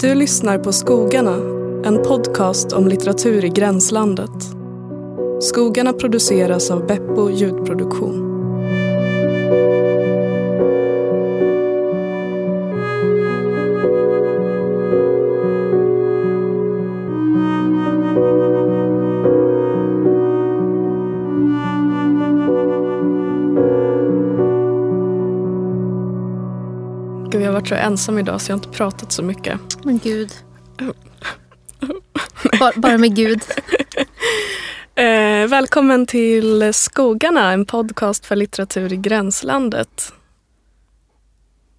Du lyssnar på Skogarna, en podcast om litteratur i gränslandet. Skogarna produceras av Beppo ljudproduktion. Gud, jag ensam idag så jag har inte pratat så mycket. Men gud. Bara, bara med Gud. Eh, välkommen till Skogarna, en podcast för litteratur i gränslandet.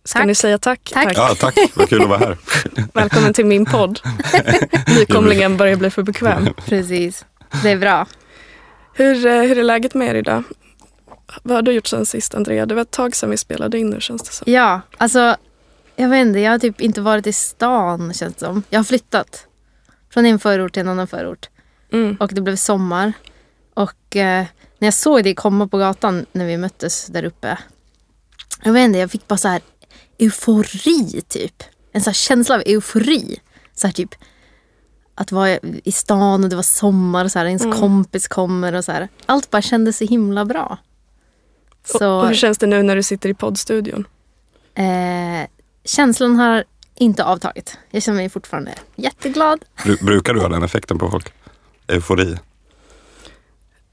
Ska Tack. ni säga tack? Tack. Ja, tack. Vad kul att vara här. Välkommen till min podd. Nykomlingen börjar bli för bekväm. Precis. Det är bra. Hur, eh, hur är läget med er idag? Vad har du gjort sen sist Andrea? Det var ett tag sedan vi spelade in nu känns det som. Ja, alltså. Jag vet inte, jag har typ inte varit i stan känns det som. Jag har flyttat. Från en förort till en annan förort. Mm. Och det blev sommar. Och eh, när jag såg dig komma på gatan när vi möttes där uppe. Jag vet inte, jag fick bara så här eufori typ. En så här känsla av eufori. Så här typ att vara i stan och det var sommar och så här, ens Mm. kompis kommer och så här. Allt bara kändes så himla bra. Och, Så och hur känns det nu när du sitter i poddstudion? eh, känslan har inte avtagit. Jag känner mig fortfarande jätteglad. Bru- Brukar du ha den effekten på folk? Eufori?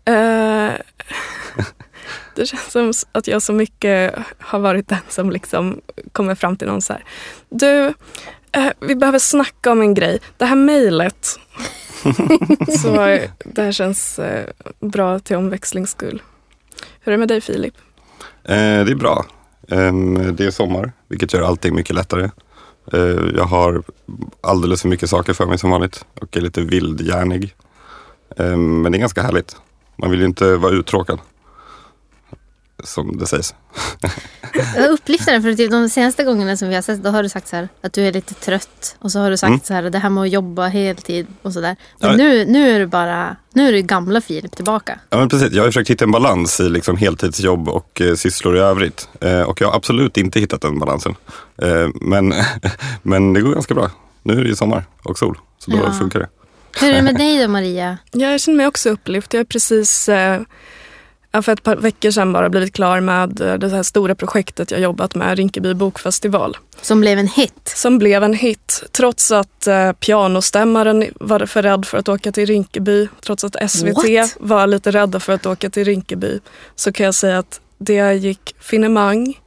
Eh, det känns som att jag så mycket har varit den som liksom kommer fram till någon så här. Du, eh, vi behöver snacka om en grej. Det här mejlet. så det här känns eh, bra till omväxlings skull. Hur är det med dig Filip? Det är bra. Ehm, det är sommar, vilket gör allting mycket lättare. Ehm, jag har alldeles för mycket saker för mig som vanligt och är lite vildhjärnig. Ehm, men det är ganska härligt. Man vill ju inte vara uttråkad. Som det sägs. Jag upplyfter den för typ de senaste gångerna som vi har sett då har du sagt så här att du är lite trött. Och så har du sagt Mm. så här det här med att jobba heltid och sådär. Men Ja. nu, nu är du bara, nu är du gamla Filip tillbaka. Ja, men precis. Jag har försökt hitta en balans i liksom heltidsjobb och eh, sysslor i övrigt. Eh, och jag har absolut inte hittat den balansen. Eh, men, men det går ganska bra. Nu är det ju sommar och sol, så då Ja. funkar det. Hur är det med dig då Maria? Jag känner mig också upplyft. Jag har precis eh, ja, för ett par veckor sedan bara blivit klar med eh, det här stora projektet jag jobbat med, Rinkeby bokfestival. Som blev en hit. Som blev en hit trots att eh, pianostämmaren var för rädd för att åka till Rinkeby. Trots att SVT What? var lite rädda för att åka till Rinkeby. Så kan jag säga att det gick finemang.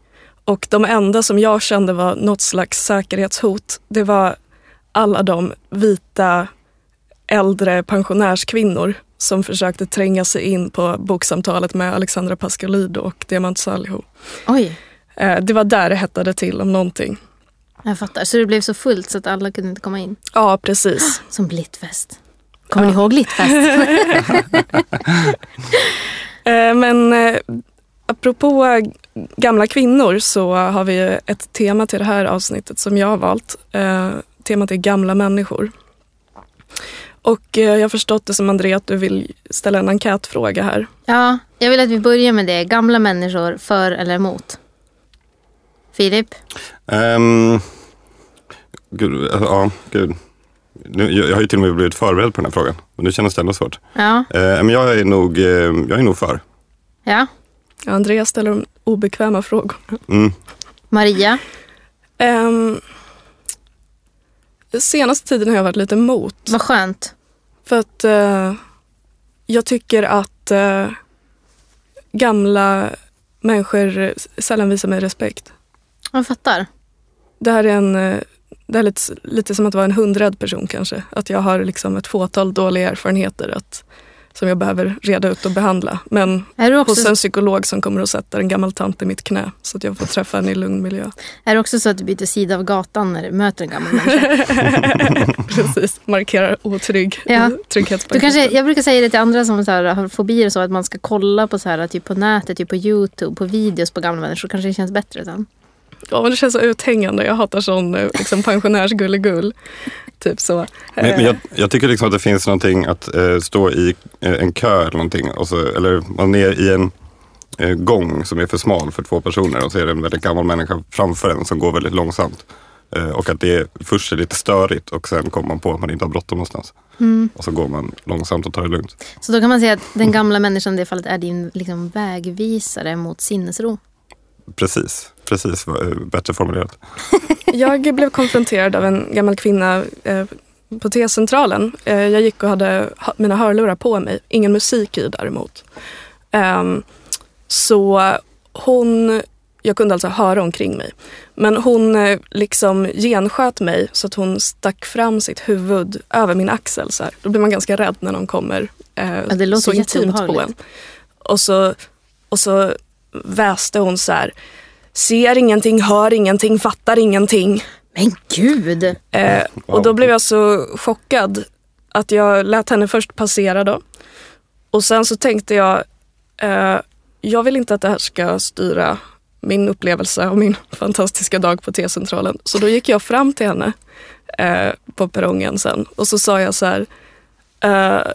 Och de enda som jag kände var något slags säkerhetshot, det var alla de vita äldre pensionärskvinnor som försökte tränga sig in på boksamtalet med Alexandra Pascalidou och Diamant Salihu. Oj, Eh, Det var där det hettade till om någonting. jag fattar. Så det blev så fullt så att alla kunde inte komma in. Ja, precis. Som Blittfest. Kommer Ja. ni ihåg Blittfest? Eh, Men eh, apropå gamla kvinnor så har vi ett tema till det här avsnittet som jag har valt. Temat är gamla människor. Och eh, jag har förstått det som Andrea att du vill ställa en enkätfråga här. ja, jag vill att vi börjar med det. Gamla människor, för eller emot? Filip? Um, gud, ja, gud. Nu, jag, jag har ju till och med blivit förberedd på den här frågan. Men nu känns det ändå svårt. Ja. Eh, men jag är, nog, eh, jag är nog för. Ja. Ja, Andrea ställer de obekväma frågor. Mm. Maria? Um, senaste tiden har jag varit lite emot. Vad skönt. För att eh, jag tycker att eh, gamla människor sällan visar mig respekt. Jag fattar. Det här är, en, eh, det är lite, lite som att vara en hundrädd person kanske. Att jag har liksom ett fåtal dåliga erfarenheter att, som jag behöver reda ut och behandla. Men Är du, hos också, en psykolog som kommer att sätta en gammal tant i mitt knä så att jag får träffa henne i lugn miljö. är det också så att du byter sida av gatan när du möter en gammal människa? Precis, markerar otrygg Ja. Du kanske, jag brukar säga det till andra som så här, har fobier och så, att man ska kolla på, så här, typ på nätet, typ på Youtube, på videos på gamla människor. Kanske det känns bättre sen. Ja, men det känns så uthängande. Jag hatar sån eh, liksom, pensionärsgulligull. typ så. Men, men Eh, jag, jag tycker liksom att det finns någonting att eh, stå i eh, en kö eller någonting. Och så, eller man är i en eh, gång som är för smal för två personer och så är det en väldigt gammal människa framför en som går väldigt långsamt. Eh, och att det först är lite störigt och sen kommer man på att man inte har bråttom någonstans. Och så går man långsamt och tar det lugnt. Så då kan man säga att den gamla människan i det fallet är din liksom, vägvisare mot sinnesro. Precis, precis. eh, Bättre formulerat. Jag blev konfronterad av en gammal kvinna eh, på T-centralen. Eh, jag gick och hade ha- mina hörlurar på mig, ingen musik i däremot. Ehm, så hon, jag kunde alltså höra omkring mig. Men hon eh, liksom gensköt mig så att hon stack fram sitt huvud över min axel. Så här. Då blir man ganska rädd när någon kommer eh, det låter så intimt på en. Och så, och så väste hon så här. Ser ingenting, hör ingenting, fattar ingenting. Men gud! Eh, och då blev jag så chockad att jag lät henne först passera då. Och sen så tänkte jag, eh, jag vill inte att det här ska styra min upplevelse och min fantastiska dag på T-centralen. Så då gick jag fram till henne eh, på perrongen sen och så sa jag så här, eh,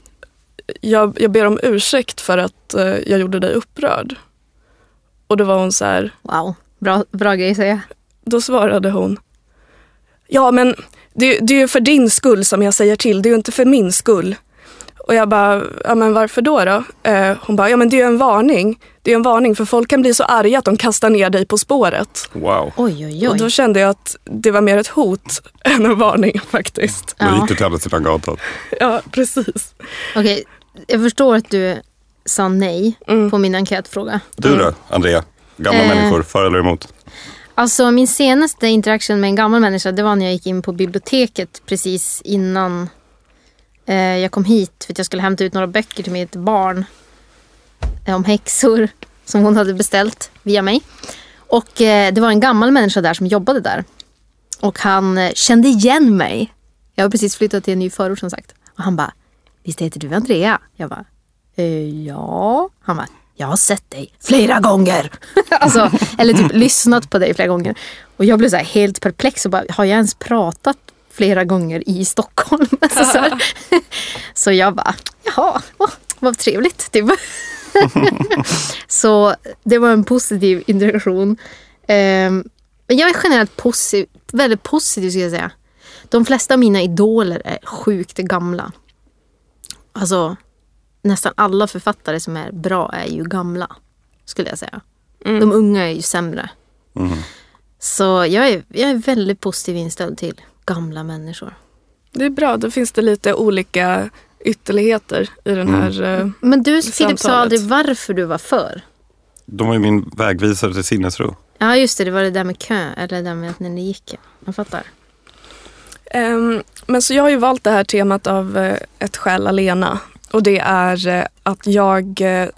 jag, jag ber om ursäkt för att eh, jag gjorde dig upprörd. Och då var hon så här, Wow, bra, bra grej att säga. då svarade hon. Ja men det, det är ju för din skull som jag säger till, det är ju inte för min skull. Och jag bara, ja men varför då? då? Eh, hon bara, ja men det är ju en varning. Det är en varning för folk kan bli så arga att de kastar ner dig på spåret. Wow. Oj, oj, Och då oj. kände jag att det var mer ett hot än en varning faktiskt. Då Ja. gick du till andra sidan gatan. Ja, precis. Okej, jag förstår att du sa nej Mm. på min enkätfråga. Du då, Andrea? Gamla Eh. människor, för eller emot? Alltså min senaste interaktion med en gammal människa det var när jag gick in på biblioteket precis innan eh, jag kom hit för att jag skulle hämta ut några böcker till mitt barn eh, om häxor som hon hade beställt via mig. Och eh, det var en gammal människa där som jobbade där. Och han eh, kände igen mig. Jag har precis flyttat till en ny förort som sagt. Och han bara, visst heter du Andrea? Jag bara, eh, ja. Han bara, jag har sett dig flera gånger. alltså, eller typ lyssnat på dig flera gånger. Och jag blev så här helt perplex och bara, har jag ens pratat flera gånger i Stockholm? alltså, så, här. så jag bara, jaha, åh, vad trevligt. Typ. så det var en positiv interaktion. Ehm, men jag är generellt positiv, väldigt positiv skulle jag säga. De flesta av mina idoler är sjukt gamla. Alltså nästan alla författare som är bra är ju gamla. Skulle jag säga. De unga är ju sämre. Så jag är, jag är väldigt positiv inställd till gamla människor. Det är bra, då finns det lite olika ytterligheter i den här... eh, Men du Filip sa aldrig varför du var för. De var ju min vägvisare till sinnesro. Ja just det, det var det där med kö. Eller det där med att när ni gick. Jag fattar. Ehm, men så jag har ju valt det här temat av eh, ett skäl alena. Och det är eh, att jag eh,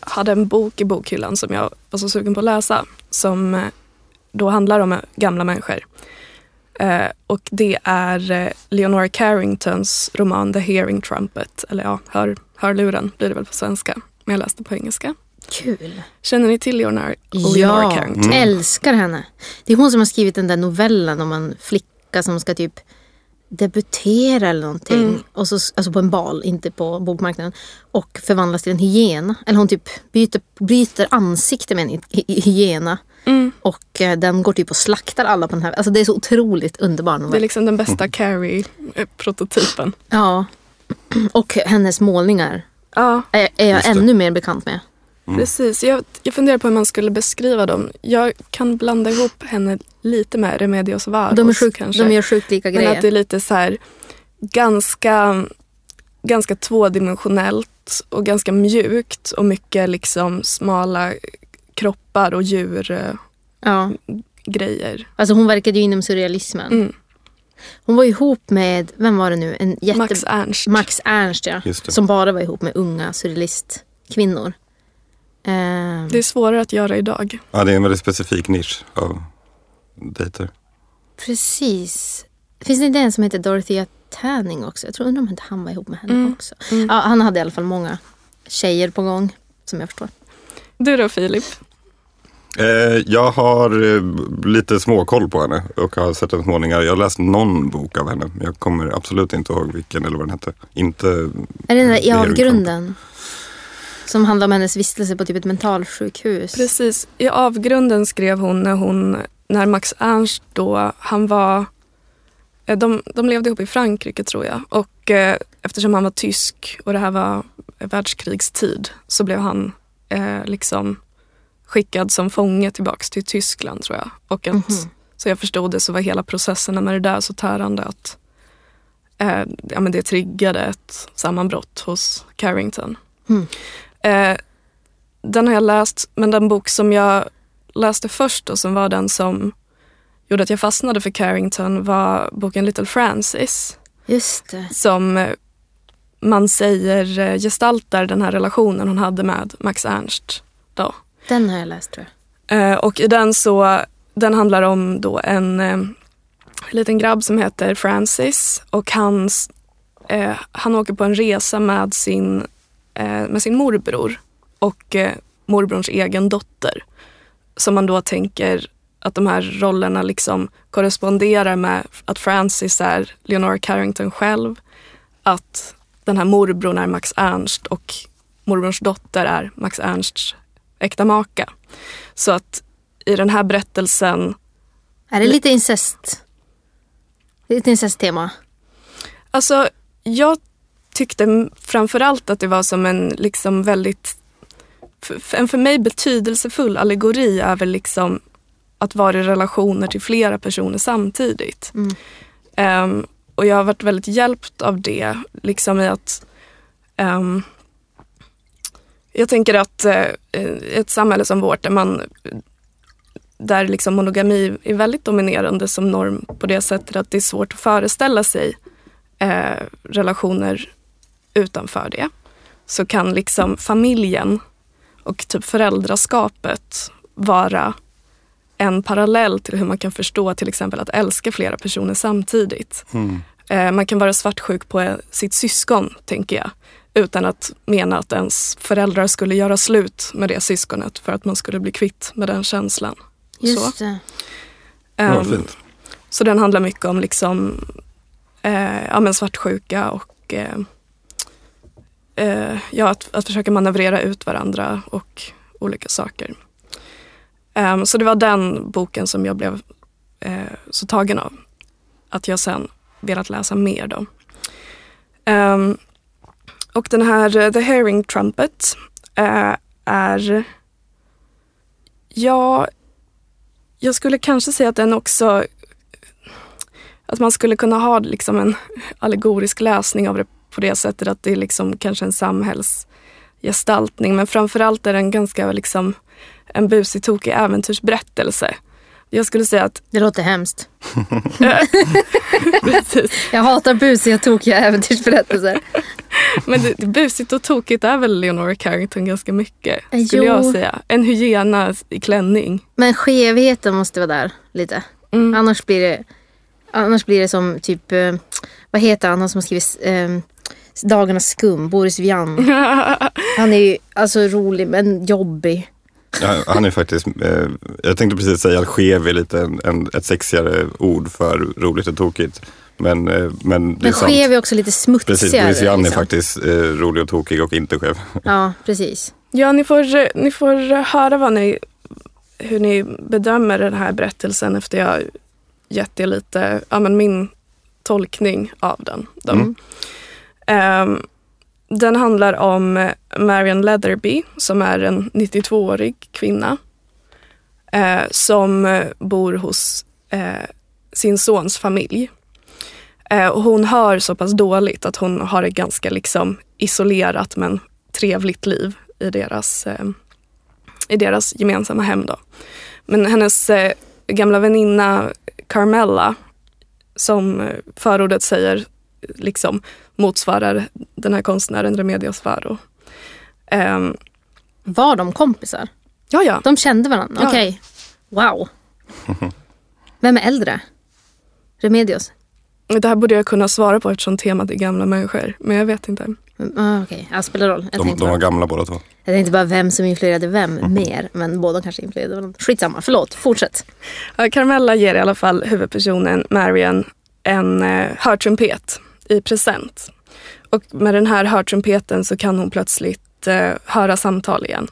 hade en bok i bokhyllan som jag var så sugen på att läsa. Som eh, då handlar om gamla människor. Och det är Leonora Carringtons roman The Hearing Trumpet. Eller ja, hör, hörluren blir det väl på svenska. Men jag läste på engelska. Kul. Känner ni till Leonora, Leonora Ja, Carrington? älskar henne. Det är hon som har skrivit den där novellen om en flicka som ska typ debutera eller någonting. Mm. Och så, alltså på en bal, inte på bokmarknaden. Och förvandlas till en hyena. Eller hon typ byter, byter ansikte med en hy- hy- hyena. Mm. Och eh, den går typ och slaktar alla på den här. Alltså det är så otroligt underbar Det är liksom den bästa Carrie-prototypen. Ja. Och hennes målningar Ja, är, är jag Just det. ännu mer bekant med. Precis, jag, jag funderar på hur man skulle beskriva dem. Jag kan blanda ihop henne lite med Remedios Varos De, är sjukt, kanske. de gör sjukt lika Men grejer. att det är lite så här ganska, ganska tvådimensionellt och ganska mjukt och mycket liksom smala kroppar och djurgrejer. Ja. Alltså hon verkade ju inom surrealismen. Mm. Hon var ihop med, vem var det nu? En jätte... Max Ernst. Max Ernst ja. Som bara var ihop med unga surrealistkvinnor. Ehm, Det är svårare att göra idag. Ja, det är en väldigt specifik nisch av dejter. Precis. Finns det inte en som heter Dorothea Tanning också? Jag tror undrar om inte han var ihop med henne Mm. också. Ja, han hade i alla fall många tjejer på gång. Som jag förstår. Du då Filip? Eh, jag har eh, lite småkoll på henne och har sett hennes målningar. Jag har läst någon bok av henne. Men jag kommer absolut inte ihåg vilken eller vad den hette. Inte... Är det den där i avgrunden? Som handlar om hennes vistelse på typ ett mentalsjukhus. Precis. I avgrunden skrev hon när, hon, när Max Ernst då, han var... eh, De, de levde ihop i Frankrike tror jag. Och eh, eftersom han var tysk och det här var världskrigstid så blev han eh, liksom skickad som fånge tillbaks till Tyskland tror jag. Och att, Mhm. Så jag förstod det så var hela processen med det där så tärande att eh, ja, men det triggade ett sammanbrott hos Carrington. Mm. Eh, den har jag läst, men den bok som jag läste först och som var den som gjorde att jag fastnade för Carrington var boken Little Francis Just det. som eh, man säger eh, gestaltar den här relationen hon hade med Max Ernst. Då. Den har jag läst tror jag. Eh, och i den så, den handlar om då en eh, liten grabb som heter Francis och hans, eh, han åker på en resa med sin, med sin morbror och eh, morbrorns egen dotter. Som man då tänker att de här rollerna liksom korresponderar med att Francis är Leonora Carrington själv. Att den här morbrorn är Max Ernst och morbrorns dotter är Max Ernsts äkta maka. Så att i den här berättelsen, Är det lite incest? Lite incesttema? alltså jag tyckte framförallt att det var som en liksom väldigt, en för mig betydelsefull allegori över liksom att vara i relationer till flera personer samtidigt. Mm. Ehm, och jag har varit väldigt hjälpt av det, liksom i att ehm, jag tänker att i ett samhälle som vårt där man där liksom monogami är väldigt dominerande som norm på det sättet att det är svårt att föreställa sig eh, relationer utanför det. Så kan liksom familjen och typ föräldraskapet vara en parallell till hur man kan förstå till exempel att älska flera personer samtidigt. Mm. Eh, man kan vara svartsjuk på eh, sitt syskon, tänker jag. Utan att mena att ens föräldrar skulle göra slut med det syskonet för att man skulle bli kvitt med den känslan. Just det. Ja, Ehm, fint. så den handlar mycket om liksom, eh, ja, men svartsjuka och eh, eh, ja, att, att försöka manövrera ut varandra och olika saker. Um, så det var den boken som jag blev eh, så tagen av. Att jag sen velat läsa mer. Då. Um, och den här eh, The Herring Trumpet eh, är Ja, jag skulle kanske säga att den också att man skulle kunna ha liksom en allegorisk läsning av det på det sättet att det är liksom kanske en samhällsgestaltning. Men framförallt är den ganska liksom en busig, tokig äventyrsberättelse. Jag skulle säga att Det låter hemskt. Jag hatar busiga, tokiga äventyrsberättelser. men det, busigt och tokigt är väl Leonora Carrington ganska mycket, Eh, skulle jo. jag säga. En hyena i klänning. Men skevheten måste vara där lite. Mm. Annars blir det Annars blir det som typ, eh, vad heter han, han som har skrivit eh, Dagarnas skum, Boris Vian. Han är ju alltså rolig men jobbig. Ja, han är faktiskt, eh, jag tänkte precis säga är lite en, en, ett sexigare ord för roligt och tokigt. Men, eh, men det är Men sant. är också lite smutsigare. Precis, Boris Vian är liksom. faktiskt eh, rolig och tokig och inte skev. Ja, precis. Ja, ni får, ni får höra vad ni, hur ni bedömer den här berättelsen efter jag gett er lite, ja men min tolkning av den. Då. Mm. Um, den handlar om Marion Leatherby som är en 92-årig kvinna eh, som bor hos eh, sin sons familj. Eh, och hon hör så pass dåligt att hon har ett ganska liksom isolerat men trevligt liv i deras, eh, i deras gemensamma hem. Då. Men hennes eh, gamla väninna Carmella, som eh, förordet säger liksom motsvarar den här konstnären Remedios Varo. Ehm, Var de kompisar? ja, ja. De kände varandra? Ja. Okej. Wow. Vem är äldre? Remedios? Det här borde jag kunna svara på eftersom temat är gamla människor, men jag vet inte. Ah, Okej, ja, spelar roll. Jag, De, de var bara, gamla båda två. jag tänkte bara vem som influerade vem mer. Men båda kanske influerade varandra. Skitsamma, förlåt. Fortsätt. Carmella ger i alla fall huvudpersonen Marion en eh, hörtrumpet i present. Och med den här hörtrumpeten så kan hon plötsligt eh, höra samtal igen.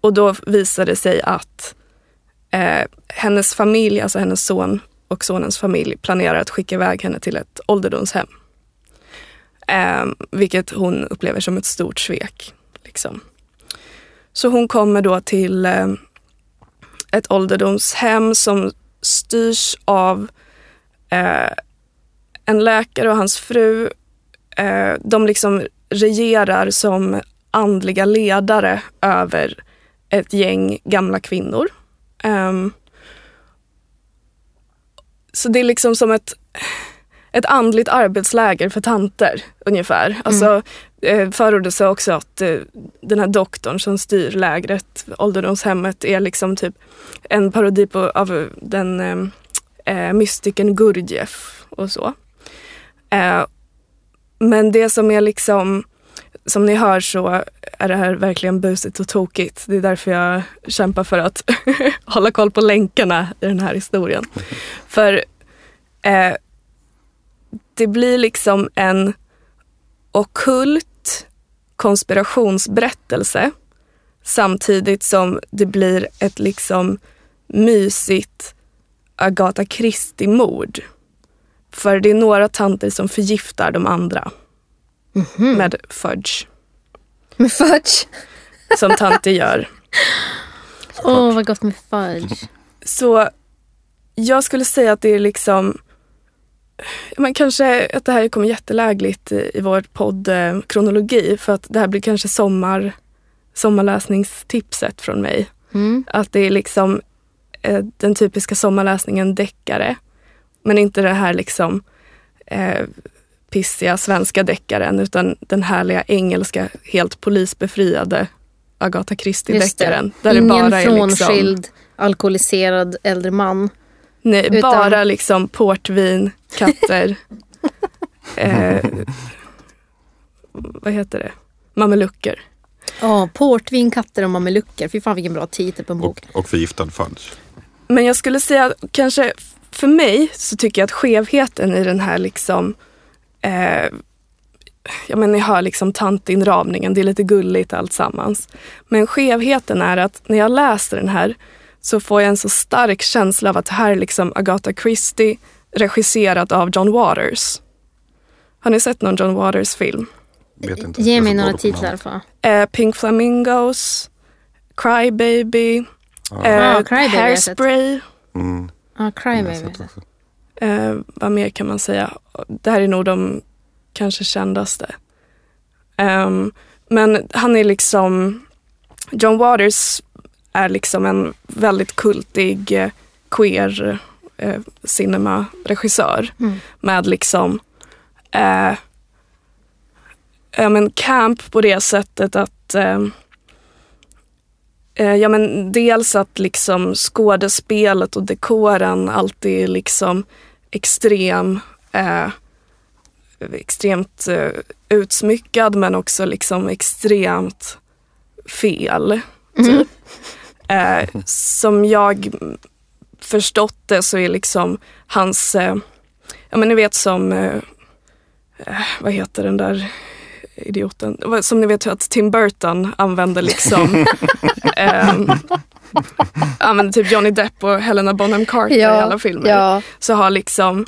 Och då visar det sig att eh, hennes familj, alltså hennes son och sonens familj planerar att skicka iväg henne till ett ålderdomshem. Eh, vilket hon upplever som ett stort svek. Liksom. Så hon kommer då till eh, ett ålderdomshem som styrs av eh, en läkare och hans fru. Eh, de liksom regerar som andliga ledare över ett gäng gamla kvinnor. Ehm, så det är liksom som ett, ett andligt arbetsläger för tanter ungefär. Alltså, eh, förordas också att eh, den här doktorn som styr lägret, ålderdomshemmet, är liksom typ en parodi på, av den eh, eh, mystikern Gurdjieff och så. Eh, men det som är liksom, som ni hör så är det här verkligen busigt och tokigt. Det är därför jag kämpar för att hålla koll på länkarna i den här historien. För eh, det blir liksom en okult konspirationsberättelse samtidigt som det blir ett liksom mysigt Agatha Christie-mord. För det är några tanter som förgiftar de andra med fudge, Med fudge. som tanter gör. Åh, vad gott med fudge. Så jag skulle säga att det är liksom men kanske att det här kommer jättelägligt i, i vår podd eh, kronologi för att det här blir kanske sommar, sommarläsningstipset från mig. Mm. Att det är liksom eh, den typiska sommarläsningen deckare. Men inte det här liksom eh, pissiga svenska deckaren utan den härliga engelska, helt polisbefriade Agatha det. Christie-deckaren. Där det Ingen bara är liksom, frånskild, alkoholiserad äldre man. nej, utan- bara liksom portvin, katter, eh, vad heter det, mamelucker. Ja, portvin, katter och mamelucker. Fy fan vilken bra titel på en bok. Och, och förgiftad fudge. Men jag skulle säga kanske för mig så tycker jag att skevheten i den här liksom eh, Ja men ni hör liksom tantinramningen, det är lite gulligt alltsammans. Men skevheten är att när jag läser den här så får jag en så stark känsla av att det här är liksom Agatha Christie regisserat av John Waters. Har ni sett någon John Waters film? Vet inte. Ge mig några titlar. För. Eh, Pink Flamingos, Cry Baby, Ja, eh, Ah, Cry Baby har jag sett. Hairspray. mm, Ja, Crybaby. sett också. Eh, vad mer kan man säga? Det här är nog de kanske kändaste. Ehm, men han är liksom, John Waters är liksom en väldigt kultig eh, queer eh, cinema-regissör Mm. med liksom eh, ja, men camp på det sättet att eh, ja, men dels att liksom skådespelet och dekoren alltid är liksom extrem, eh, extremt eh, utsmyckad men också liksom extremt fel. Typ. Eh, som jag förstått det så är liksom hans, eh, ja men ni vet som, eh, eh, vad heter den där idioten, som ni vet att Tim Burton använder liksom ehm, använder typ Johnny Depp och Helena Bonham Carter i alla filmer. ja. Så har liksom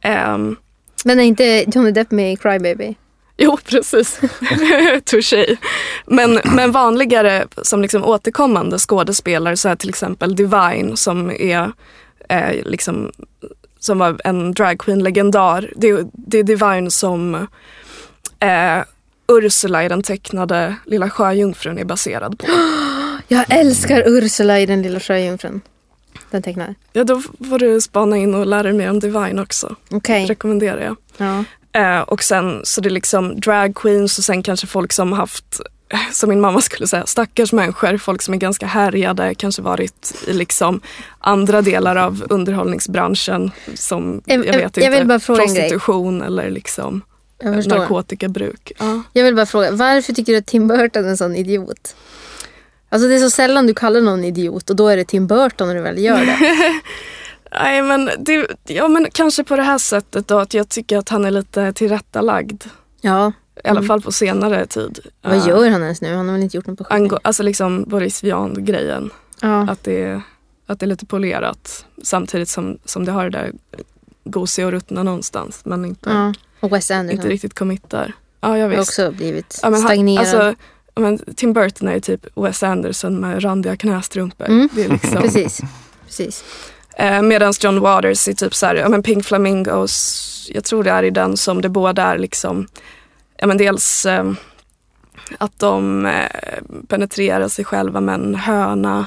ehm, Men är inte Johnny Depp med i Crybaby? Jo, precis. Touché. Men, men vanligare som liksom återkommande skådespelare så är till exempel Divine som är eh, liksom som var en dragqueen-legendar. Det, det är Divine som eh, Ursula i den tecknade Lilla Sjöjungfrun är baserad på. Jag älskar Ursula i Den lilla sjöjungfrun. Den tecknar. Ja, då får du spana in och lära dig mer om Divine också. Okej. Rekommenderar jag. Ja. Eh, och sen så det är liksom drag queens och sen kanske folk som haft, som min mamma skulle säga, stackars människor. Folk som är ganska härjade, kanske varit i liksom andra delar av underhållningsbranschen som, Jag- jag, vet jag inte, vill bara fråga en grej. prostitution eller liksom Jag förstår. narkotikabruk. Ja. Jag vill bara fråga, varför tycker du att Tim Burton är en sån idiot? Alltså det är så sällan du kallar någon idiot och då är det Tim Burton när du väl gör det. Nej, men det, ja, men kanske på det här sättet då att jag tycker att han är lite tillrättalagd. Ja. I alla fall på senare tid. Vad Eh, gör han ens nu? Han har väl inte gjort något på skit? alltså liksom Boris Vian-grejen. Ja. Att, det, är- att det är lite polerat samtidigt som, som det har det där gosiga och ruttna någonstans men inte, ja. Och Wes inte Anderson riktigt committar. Ja, jag har också blivit Ja, men stagnerad. Alltså, men Tim Burton är ju typ Wes Anderson med randiga knästrumpor. Mm. Det är liksom, Precis. Precis. eh, Medan John Waters är typ så här, ja, men Pink Flamingos, jag tror det är i den som det båda är liksom, ja men dels eh, att de eh, penetrerar sig själva med en höna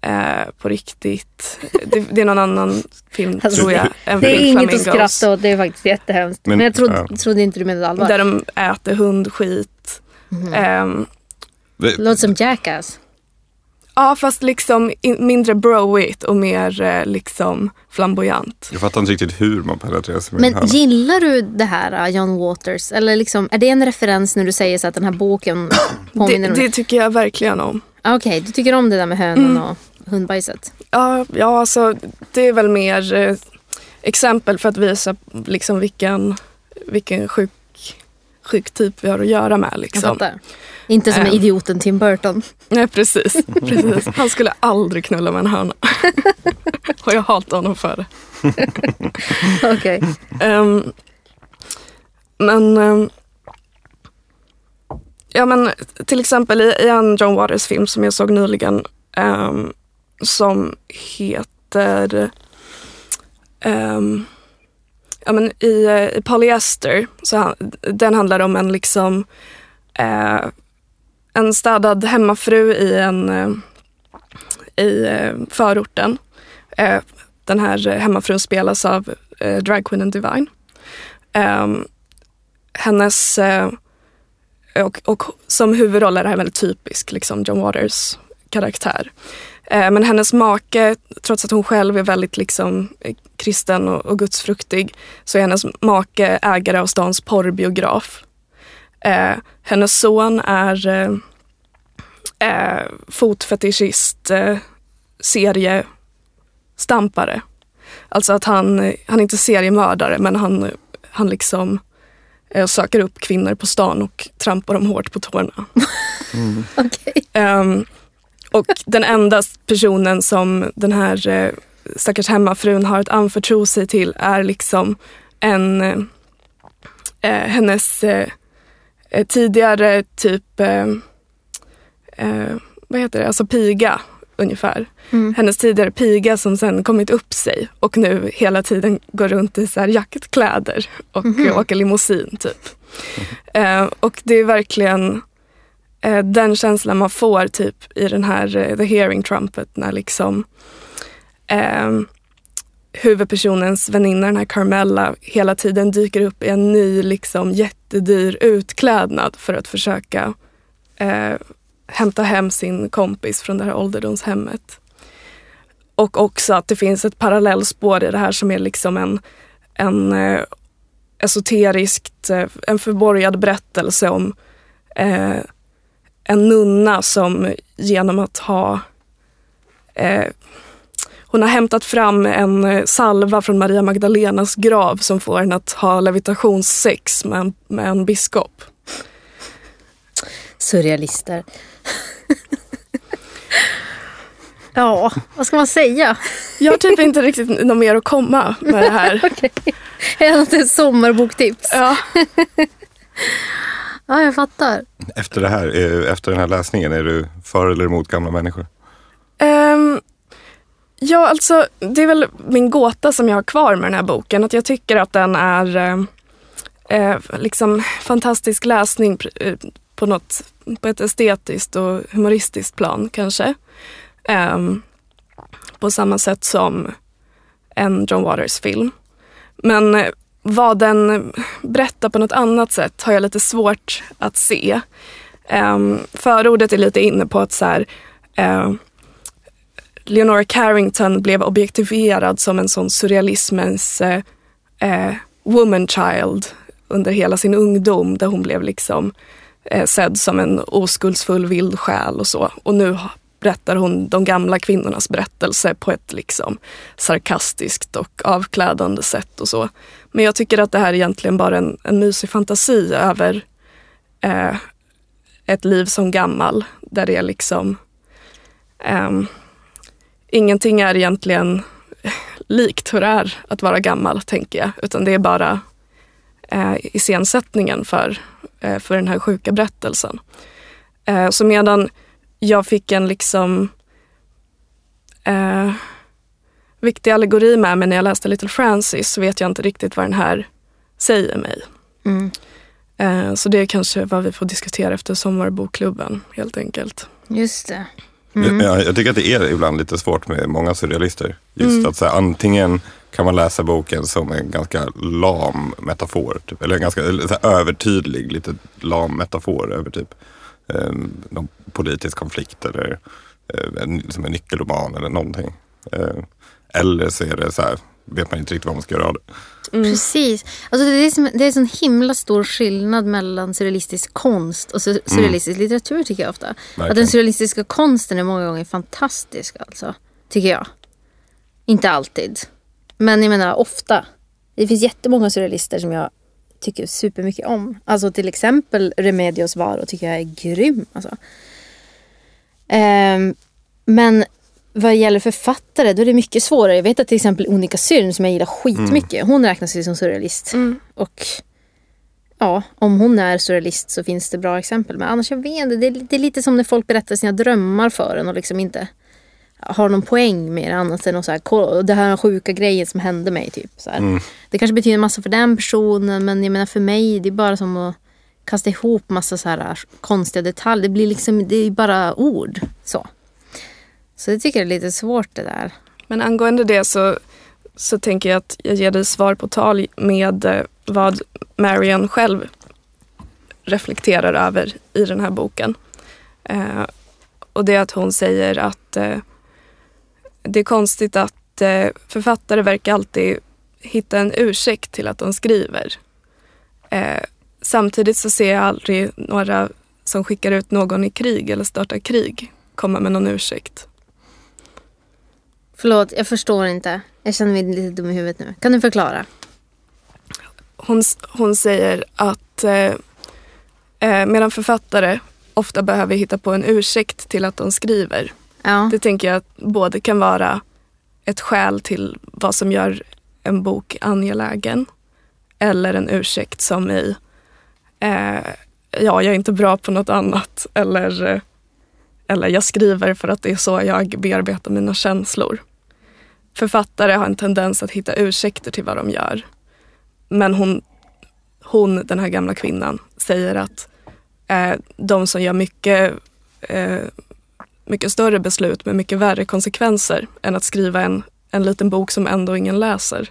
eh, på riktigt. Det, det är någon annan film Alltså, tror jag. än Det är inget att skratta åt, det är faktiskt jättehemskt. Men, Men- jag trodde, ja. trodde inte du menade allvar. Där de äter hundskit. Ehm, Det- Låter som Jackass. Ja, fast liksom in, mindre broigt och mer eh, liksom flamboyant. Jag fattar inte riktigt hur man penetrerar sig med en Men gillar du det här uh, John Waters? Eller liksom, är det en referens när du säger så att den här boken Det, påminner om... det tycker jag verkligen om. Okej, du tycker om det där med hönan Mm. och hundbajset? Ja, ja alltså, det är väl mer eh, exempel för att visa liksom vilken, vilken sjuk, sjuk typ vi har att göra med. Jag Liksom. fattar. Inte som Ehm. idioten Tim Burton. Nej, precis, precis. Han skulle aldrig knulla med en höna. och jag hatar honom för det. Okej. Ehm, men, ehm, ja men till exempel i, i en John Waters film som jag såg nyligen ehm, som heter um, ja, men i, eh, i Polyester, så han, den handlar om en liksom eh, en städad hemmafru i en eh, i eh, förorten. Eh, den här hemmafrun spelas av eh, dragqueenen Divine. Ehm, hennes, eh, och, och som huvudroll är det här väldigt typisk liksom John Waters karaktär. Eh, men hennes make, trots att hon själv är väldigt liksom, eh, kristen och, och gudsfruktig, så är hennes make ägare av stans porrbiograf. Eh, hennes son är eh, eh, fotfetischist, eh, seriestampare. Alltså att han, han är inte seriemördare men han, han liksom eh, söker upp kvinnor på stan och trampar dem hårt på tårna. Okej. Ehm, och den enda personen som den här uh, stackars hemmafrun har att anförtro sig till är liksom en eh, eh, hennes eh, eh, tidigare typ, eh, eh, vad heter det, alltså piga ungefär. Mm. Hennes tidigare piga som sen kommit upp sig och nu hela tiden går runt i så här jaktkläder och Mhm. åker limousin typ. Eh, och det är verkligen eh, Eh, den känslan man får typ i den här eh, The Hearing Trumpet när liksom eh, huvudpersonens väninna, den här Carmella, hela tiden dyker upp i en ny liksom jättedyr utklädnad för att försöka eh, hämta hem sin kompis från det här ålderdomshemmet. Och också att det finns ett parallellspår i det här som är liksom en, en eh, esoteriskt, eh, en förborgad berättelse om eh, en nunna som genom att ha eh, hon har hämtat fram en eh, salva från Maria Magdalenas grav som får henne att ha levitationssex med en, med en biskop. Surrealister. ja, vad ska man säga? Jag har typ inte riktigt något mer att komma med det här. Okej. Är det ett sommarboktips? Ja. Ja, jag fattar. Efter, det här, eh, efter den här läsningen, är du för eller emot gamla människor? Ehm, ja, alltså det är väl min gåta som jag har kvar med den här boken. Att jag tycker att den är eh, eh, liksom fantastisk läsning eh, på något, på ett estetiskt och humoristiskt plan kanske. Ehm, på samma sätt som en John Waters film. Men vad den berättar på något annat sätt har jag lite svårt att se. Um, förordet är lite inne på att så här, uh, Leonora Carrington blev objektifierad som en sån surrealismens uh, uh, woman child. under hela sin ungdom där hon blev liksom eh, sedd som en oskuldsfull vild själ och så. Och nu berättar hon de gamla kvinnornas berättelse på ett liksom sarkastiskt och avklädande sätt och så. Men jag tycker att det här är egentligen bara en, en mysig fantasi över eh, ett liv som gammal där det är liksom eh, ingenting är egentligen likt hur det är att vara gammal, tänker jag. Utan det är bara eh, iscensättningen för, eh, för den här sjuka berättelsen. Eh, så medan jag fick en liksom eh, viktig allegori med mig när jag läste Little Francis så vet jag inte riktigt vad den här säger mig. Mm. Eh, så det är kanske vad vi får diskutera efter sommarbokklubben helt enkelt. Just det. Mm. Jag, jag, tycker att det är ibland lite svårt med många surrealister. Just mm. att så här, antingen kan man läsa boken som en ganska lam metafor. Typ, eller en ganska så här, övertydlig, lite lam metafor över typ eh, någon politisk konflikt eller eh, en, som en nyckelroman eller någonting. Eh, eller så är det så här, vet man inte riktigt vad man ska göra av det. Mm. Precis. Alltså det, är som, det är en sån himla stor skillnad mellan surrealistisk konst och surrealistisk mm. litteratur tycker jag ofta. Verkligen. Att den surrealistiska konsten är många gånger fantastisk alltså. Tycker jag. Inte alltid. Men jag menar ofta. Det finns jättemånga surrealister som jag tycker supermycket om. Alltså till exempel Remedios Varo tycker jag är grym. Alltså. Um, men vad gäller författare då är det mycket svårare. Jag vet att till exempel Unika Syrn som jag gillar skitmycket. Mm. Hon räknas ju som surrealist. Mm. Och ja, om hon är surrealist så finns det bra exempel. Men annars jag vet inte. Det är, det är lite som när folk berättar sina drömmar för en och liksom inte har någon poäng med det annat än att så här, det här sjuka grejen som hände mig. Typ, så mm. Det kanske betyder massa för den personen men jag menar för mig det är bara som att kasta ihop massa så här konstiga detaljer. Det blir liksom, det är bara ord. Så. Så det tycker jag är lite svårt det där. Men angående det så, så tänker jag att jag ger dig svar på tal med eh, vad Marion själv reflekterar över i den här boken. Eh, och det är att hon säger att eh, det är konstigt att eh, författare verkar alltid hitta en ursäkt till att de skriver. Eh, samtidigt så ser jag aldrig några som skickar ut någon i krig eller startar krig komma med någon ursäkt. Förlåt, jag förstår inte. Jag känner mig lite dum i huvudet nu. Kan du förklara? Hon, hon säger att eh, eh, medan författare ofta behöver hitta på en ursäkt till att de skriver. Ja. Det tänker jag både kan vara ett skäl till vad som gör en bok angelägen eller en ursäkt som i eh, ja, jag är inte bra på något annat eller, eh, eller jag skriver för att det är så jag bearbetar mina känslor författare har en tendens att hitta ursäkter till vad de gör. Men hon, hon den här gamla kvinnan, säger att eh, de som gör mycket, eh, mycket större beslut med mycket värre konsekvenser än att skriva en, en liten bok som ändå ingen läser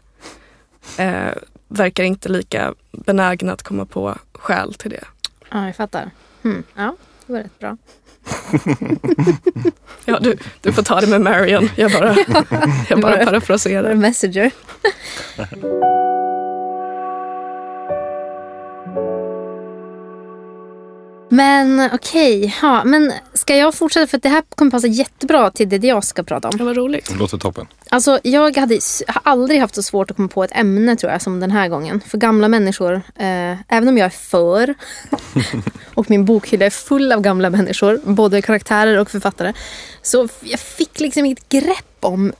eh, verkar inte lika benägna att komma på skäl till det. Ja, jag fattar. Hmm. Ja, det var rätt bra ja, du, du får ta det med Marion. Jag bara, jag bara parafraserar. Messenger. Men okej, okay, ja, men ska jag fortsätta? För det här kommer passa jättebra till det jag ska prata om. Det var roligt. Det låter toppen. Alltså, jag hade, har aldrig haft så svårt att komma på ett ämne tror jag som den här gången. För gamla människor, eh, även om jag är för och min bokhylla är full av gamla människor, både karaktärer och författare. Så jag fick liksom inget grepp om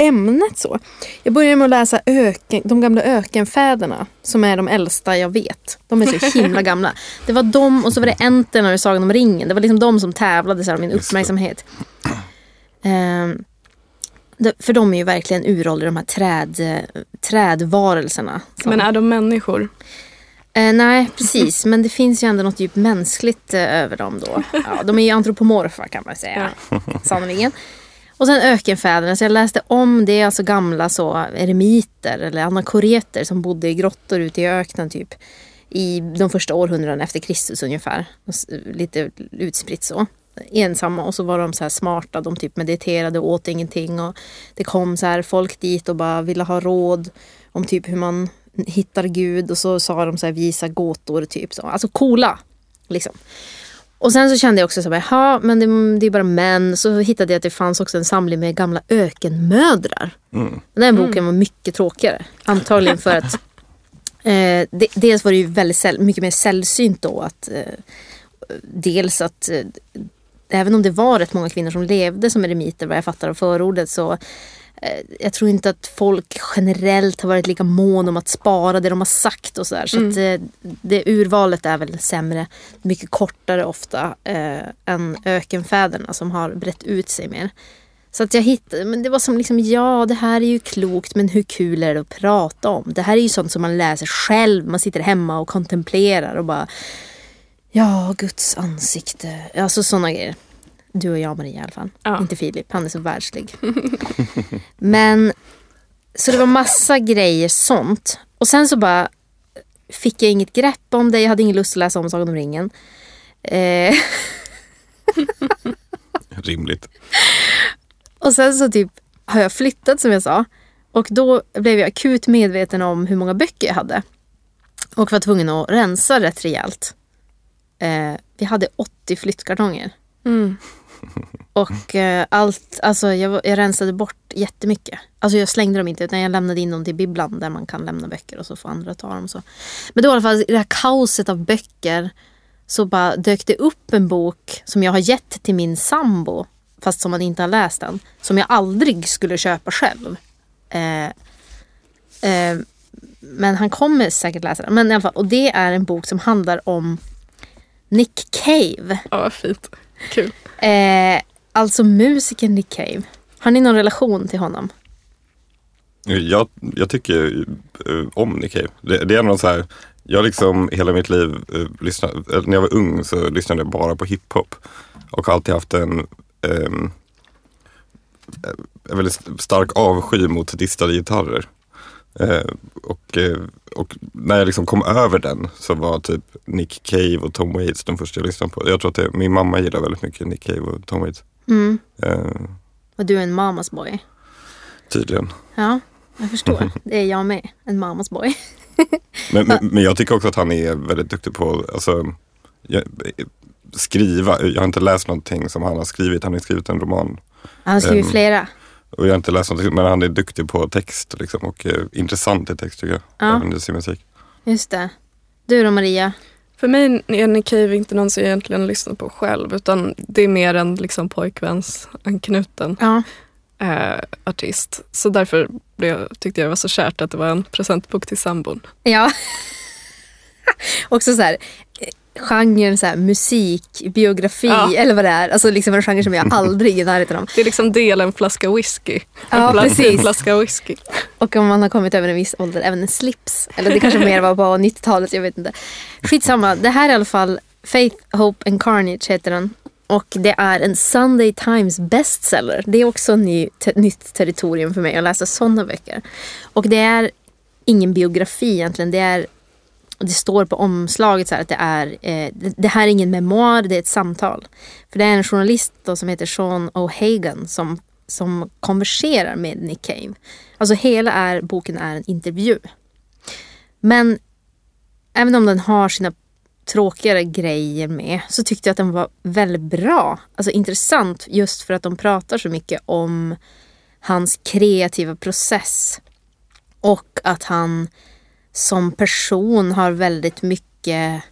ämnet så. Jag började med att läsa öken, de gamla ökenfäderna som är de äldsta jag vet. De är så himla gamla. Det var de och så var det Enterna och Sagan om ringen. Det var liksom de som tävlade så här, om min uppmärksamhet. Um, för de är ju verkligen uråldriga de här träd, trädvarelserna. Som, Men är de människor? Eh, nej, precis. Men det finns ju ändå något djupt mänskligt eh, över dem då. Ja, de är ju antropomorfa kan man säga. Ja. Sannerligen. Och sen ökenfäderna, så jag läste om det, alltså gamla så eremiter eller anakoreter som bodde i grottor ute i öknen typ. I de första århundradena efter Kristus ungefär. Lite utspritt så. Ensamma och så var de så här smarta, de typ mediterade och åt ingenting. Och det kom så här folk dit och bara ville ha råd om typ hur man hittar Gud och så sa de så här visa gåtor typ. Så. Alltså coola. Liksom. Och sen så kände jag också så här, ja men det, det är bara män. Så hittade jag att det fanns också en samling med gamla ökenmödrar. Mm. Den boken var mycket tråkigare. Antagligen för att eh, de, dels var det ju väldigt mycket mer sällsynt då att eh, dels att eh, även om det var rätt många kvinnor som levde som eremiter vad jag fattar av förordet så jag tror inte att folk generellt har varit lika mån om att spara det de har sagt och sådär. Så, Mm. att eh, det urvalet är väl sämre, mycket kortare ofta eh, än ökenfäderna som har brett ut sig mer. Så att jag hittade, men det var som liksom, ja det här är ju klokt men hur kul är det att prata om? Det här är ju sånt som man läser själv, man sitter hemma och kontemplerar och bara Ja, Guds ansikte. Alltså sådana grejer. Du och jag Maria i alla fall. Ja. Inte Filip, han är så världslig. Men så det var massa grejer sånt. Och sen så bara fick jag inget grepp om det. Jag hade ingen lust att läsa om Sagan om ringen. Eh, Rimligt. och sen så typ har jag flyttat som jag sa. Och då blev jag akut medveten om hur många böcker jag hade. Och var tvungen att rensa rätt rejält. Eh, vi hade 80 flyttkartonger. Mm. Och eh, allt, alltså jag, jag rensade bort jättemycket. Alltså jag slängde dem inte utan jag lämnade in dem till bibblan där man kan lämna böcker och så får andra ta dem. Så. Men då i alla fall i det här kaoset av böcker så bara dök det upp en bok som jag har gett till min sambo fast som han inte har läst den. Som jag aldrig skulle köpa själv. Eh, eh, men han kommer säkert läsa den. Men i alla fall, och det är en bok som handlar om Nick Cave. Ja, vad fint. Kul. Eh, alltså musikern Nick Cave. Har ni någon relation till honom? Jag, jag tycker eh, om Nick Cave. Det, det är någon så här, jag liksom hela mitt liv, eh, lyssnade, när jag var ung så lyssnade jag bara på hiphop. Och har alltid haft en, ehm, eh, en väldigt stark avsky mot distade gitarrer. Eh, och, eh, och när jag liksom kom över den så var typ Nick Cave och Tom Waits de första jag lyssnade på. Jag tror att det, min mamma gillar väldigt mycket Nick Cave och Tom Waits. Mm. Eh, Och du är en mamas boy. tydligen. Ja, jag förstår. Det är jag med. En mamas boy. Men, men, men jag tycker också att han är väldigt duktig på alltså, jag, skriva. Jag har inte läst någonting som han har skrivit. Han har skrivit en roman. Han har skrivit Ehm, flera. Och jag har inte läst någonting, men han är duktig på text liksom, och eh, intressant i text tycker jag. Ja. Även i sin musik. Just det. Du då Maria? För mig är Nick Cave inte någon som jag egentligen lyssnar på själv utan det är mer en liksom pojkvänsanknuten Ja. eh, artist. Så därför blev, tyckte jag det var så kärt att det var en presentbok till sambon. Ja. Också så här, genren så här, musik, biografi Ja. eller vad det är. Alltså liksom en genre som jag aldrig är i närheten av. Det är liksom del en flaska whisky. Ja, precis. En flaska whisky. Och om man har kommit över en viss ålder, även en slips. Eller det kanske mer var på 90-talet, jag vet inte. Skitsamma, det här är i alla fall Faith, Hope and Carnage heter den. Och det är en Sunday Times bestseller. Det är också ny, te, nytt territorium för mig att läsa sådana böcker. Och det är ingen biografi egentligen. Det, är, det står på omslaget så här att det är eh, det, här är ingen memoar, det är ett samtal. För det är en journalist då som heter Sean O'Hagan som, som konverserar med Nick Cave. Alltså hela är, boken är en intervju. Men även om den har sina tråkigare grejer med så tyckte jag att den var väldigt bra. Alltså intressant just för att de pratar så mycket om hans kreativa process. Och att han som person har väldigt mycket...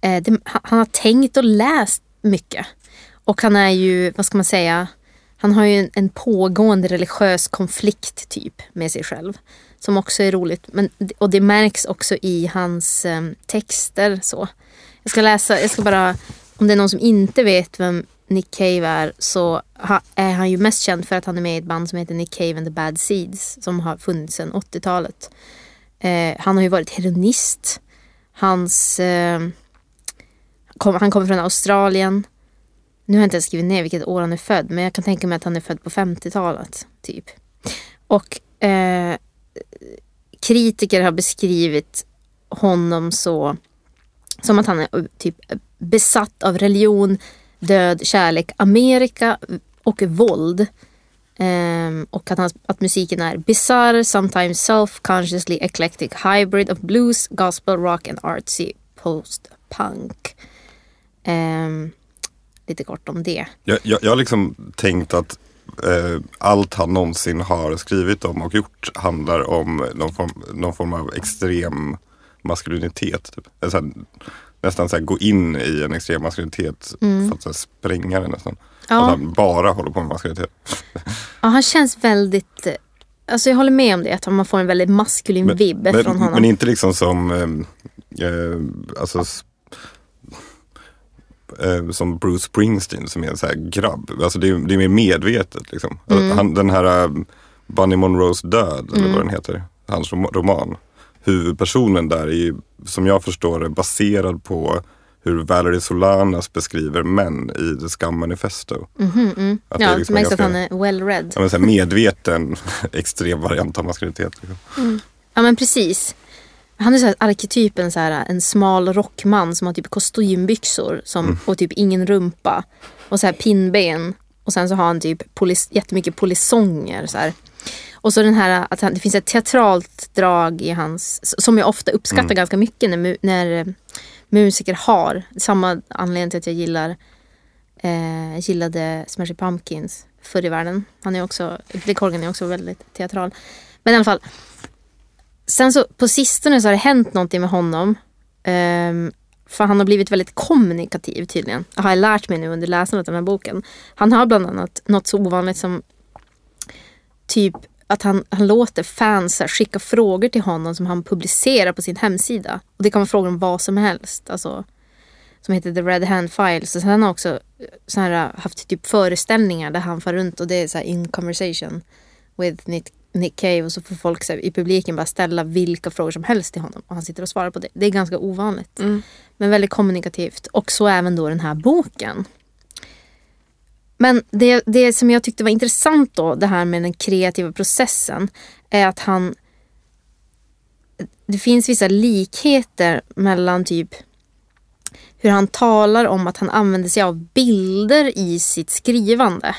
Eh, det, han har tänkt och läst mycket. Och han är ju, vad ska man säga, han har ju en, en pågående religiös konflikt typ med sig själv. Som också är roligt. Men, och det märks också i hans eh, texter. så. Jag ska läsa, jag ska bara, om det är någon som inte vet vem Nick Cave är så ha, är han ju mest känd för att han är med i ett band som heter Nick Cave and the Bad Seeds. Som har funnits sedan 80-talet. Eh, han har ju varit heroinist. Hans, eh, kom, han kommer från Australien. Nu har jag inte ens skrivit ner vilket år han är född. Men jag kan tänka mig att han är född på 50-talet. Typ. Och eh, kritiker har beskrivit honom så som att han är eh, typ besatt av religion, död, kärlek, Amerika och våld. Ehm, och att, hans, att musiken är bizarre, sometimes self-consciously eclectic hybrid of blues, gospel, rock and artsy post-punk. Ehm, lite kort om det. Jag, jag, jag har liksom tänkt att eh, allt han någonsin har skrivit om och gjort handlar om någon form, någon form av extrem maskulinitet. Typ. Så här, nästan så här, gå in i en extrem maskulinitet för att så här, spränga den nästan. Ja. Att han bara håller på med maskulinitet. Ja, han känns väldigt... eh, Alltså jag håller med om det, att man får en väldigt maskulin vibb men, från honom. men inte liksom som eh, eh, alltså, eh, som Bruce Springsteen som är en så här grabb. Alltså det, är, det är mer medvetet. Liksom. Mm. Han, den här Bunny Monroes död, eller vad den heter, hans rom- roman. Huvudpersonen där är ju, som jag förstår det, baserad på hur Valerie Solanas beskriver män i The Scum Manifesto. Mhm, mm. Att det Ja, är det liksom märks att han är well read. Ja, medveten extrem variant av maskulinitet. Liksom. Ja men precis. Han är så här arketypen så här, en smal rockman som har typ kostymbyxor som, Mm. och typ ingen rumpa. Och så här pinnben. Och sen så har han typ polis, jättemycket polisonger. Så här. Och så den här att han, det finns ett teatralt drag i hans, som jag ofta uppskattar Mm. ganska mycket när, när musiker har. Samma anledning till att jag gillar eh, gillade Smashing Pumpkins förr i världen. Han är också, Billy Corgan är också väldigt teatral. Men i alla fall. Sen så på sistone så har det hänt någonting med honom. Um, för han har blivit väldigt kommunikativ tydligen. Det har jag lärt mig nu under läsandet av den här boken. Han har bland annat något så ovanligt som typ att han, han låter fans skicka frågor till honom som han publicerar på sin hemsida. Och det kan vara frågor om vad som helst. Alltså, som heter The Red Hand Files. Och sen har han också eh, så här, haft typ föreställningar där han far runt och det är så här in conversation with Nick, Nick Cave och så får folk så här, i publiken bara ställa vilka frågor som helst till honom och han sitter och svarar på det. Det är ganska ovanligt. Men väldigt kommunikativt. Och så även då den här boken. Men det, det som jag tyckte var intressant då, det här med den kreativa processen, är att han... Det finns vissa likheter mellan typ hur han talar om att han använder sig av bilder i sitt skrivande.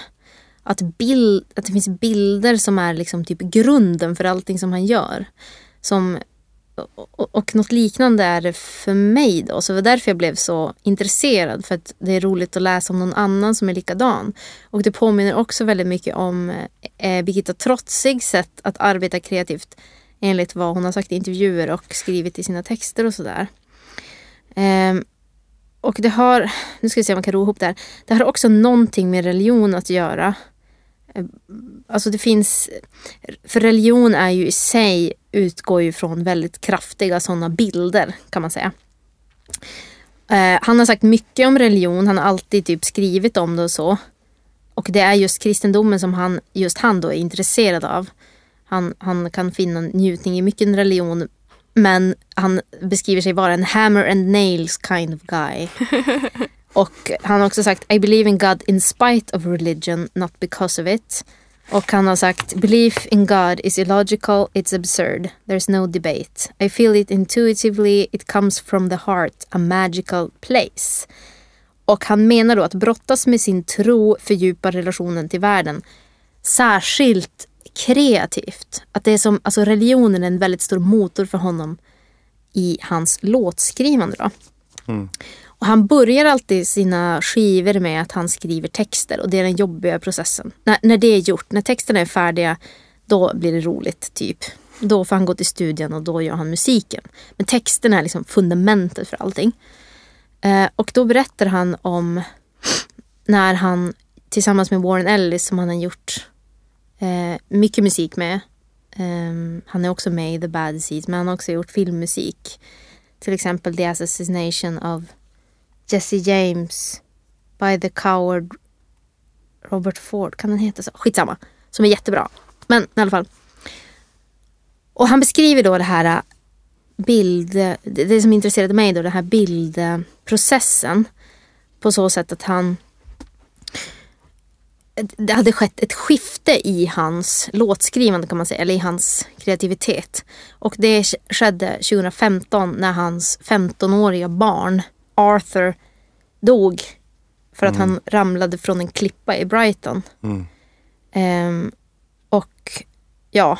Att, bild, att det finns bilder som är liksom typ grunden för allting som han gör. Som, och, och något liknande är det för mig då. Så det var därför jag blev så intresserad. För att det är roligt att läsa om någon annan som är likadan. Och det påminner också väldigt mycket om eh, Birgitta Trotzigs sätt att arbeta kreativt. Enligt vad hon har sagt i intervjuer och skrivit i sina texter och sådär. Ehm, och det har, nu ska vi se om man kan ro ihop det här. Det har också någonting med religion att göra. Eh, alltså det finns, för religion är ju i sig, utgår ju från väldigt kraftiga sådana bilder kan man säga. Eh, han har sagt mycket om religion, han har alltid typ skrivit om det och så. Och det är just kristendomen som han, just han då är intresserad av. Han, han kan finna njutning i mycket religion men han beskriver sig vara en hammer and nails kind of guy. Och han har också sagt I believe in God in spite of religion, not because of it. Och han har sagt Belief in God is illogical, it's absurd. There's no debate. I feel it intuitively, it comes from the heart, a magical place. Och han menar då att brottas med sin tro fördjupar relationen till världen. Särskilt kreativt. Att det är som, alltså religionen är en väldigt stor motor för honom i hans låtskrivande. Då. Mm han börjar alltid sina skivor med att han skriver texter och det är den jobbiga processen. När, när det är gjort, när texterna är färdiga, då blir det roligt typ. Då får han gå till studion och då gör han musiken. Men texterna är liksom fundamentet för allting. Eh, och då berättar han om när han tillsammans med Warren Ellis som han har gjort eh, mycket musik med. Eh, han är också med i The Bad Seeds men han har också gjort filmmusik. Till exempel The Assassination of Jesse James by the Coward Robert Ford. Kan den heta så? Skitsamma. Som är jättebra. Men i alla fall. Och han beskriver då det här äh, bild... Det som intresserade mig då, den här bildprocessen. På så sätt att han... Äh, det hade skett ett skifte i hans låtskrivande kan man säga, eller i hans kreativitet. Och det skedde 2015 när hans 15-åriga barn Arthur dog för att han ramlade från en klippa i Brighton. Ehm, och ja.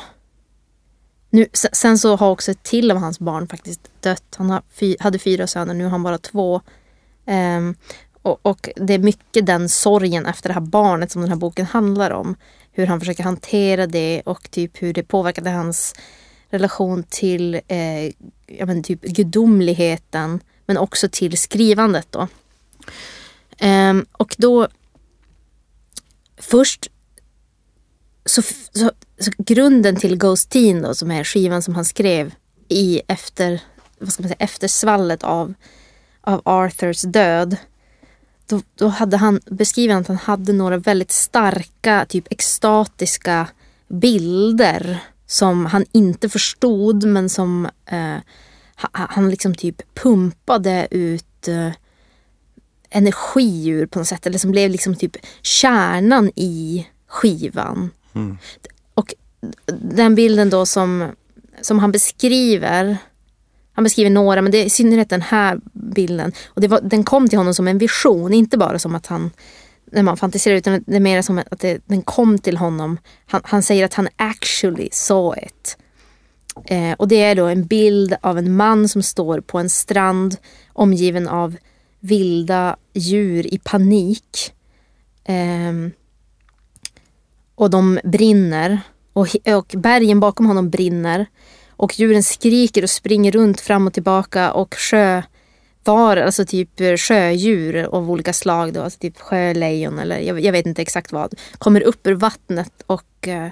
Nu, sen så har också ett till av hans barn faktiskt dött. Han hade fyra söner, nu har han bara två. Um, och, och, det är mycket den sorgen efter det här barnet som den här boken handlar om. Hur han försöker hantera det och typ hur det påverkade hans relation till eh, ja, men typ gudomligheten men också till skrivandet. Då. Ehm, och då först så, så, så, grunden till Ghost Teen då, som är skivan som han skrev i efter, vad ska man säga, efter svallet av, av Arthurs död. Då, då hade han beskrivit att han hade några väldigt starka, typ extatiska bilder som han inte förstod men som eh, han liksom typ pumpade ut eh, energi ur på något sätt. Eller som blev liksom typ kärnan i skivan. Mm. Och den bilden då som, som han beskriver han beskriver några, men det är i synnerhet den här bilden. Och det var, den kom till honom som en vision, inte bara som att han när man fantiserar utan det är mer som att det, den kom till honom. Han, han säger att han actually saw it. Eh, och det är då en bild av en man som står på en strand omgiven av vilda djur i panik. Eh, och de brinner. Och, och bergen bakom honom brinner. Och djuren skriker och springer runt fram och tillbaka och sjövar, alltså typ eh, sjödjur av olika slag då, alltså typ sjölejon eller jag, jag, vet inte exakt vad, kommer upp ur vattnet och eh,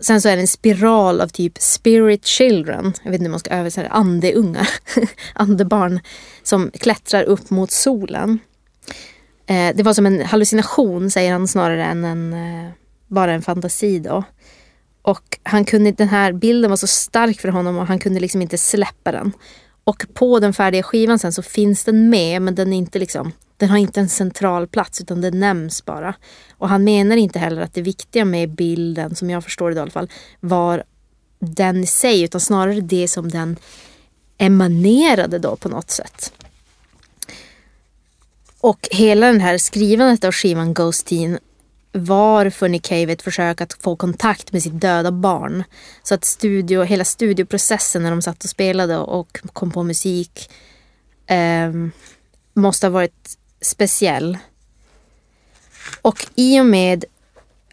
sen så är det en spiral av typ spirit children, jag vet inte hur man ska översätta det, andeungar, andebarn som klättrar upp mot solen. Eh, det var som en hallucination säger han snarare än en, eh, bara en fantasi då. Och han kunde, den här bilden var så stark för honom och han kunde liksom inte släppa den. Och på den färdiga skivan sen så finns den med men den är inte liksom den har inte en central plats utan den nämns bara. Och han menar inte heller att det viktiga med bilden, som jag förstår det i alla fall, var den i sig utan snarare det som den emanerade då på något sätt. Och hela den här skrivandet av skivan Ghost Teen var för Nick Cave ett försök att få kontakt med sitt döda barn. Så att studio, hela studioprocessen när de satt och spelade och kom på musik eh, måste ha varit speciell. Och i och med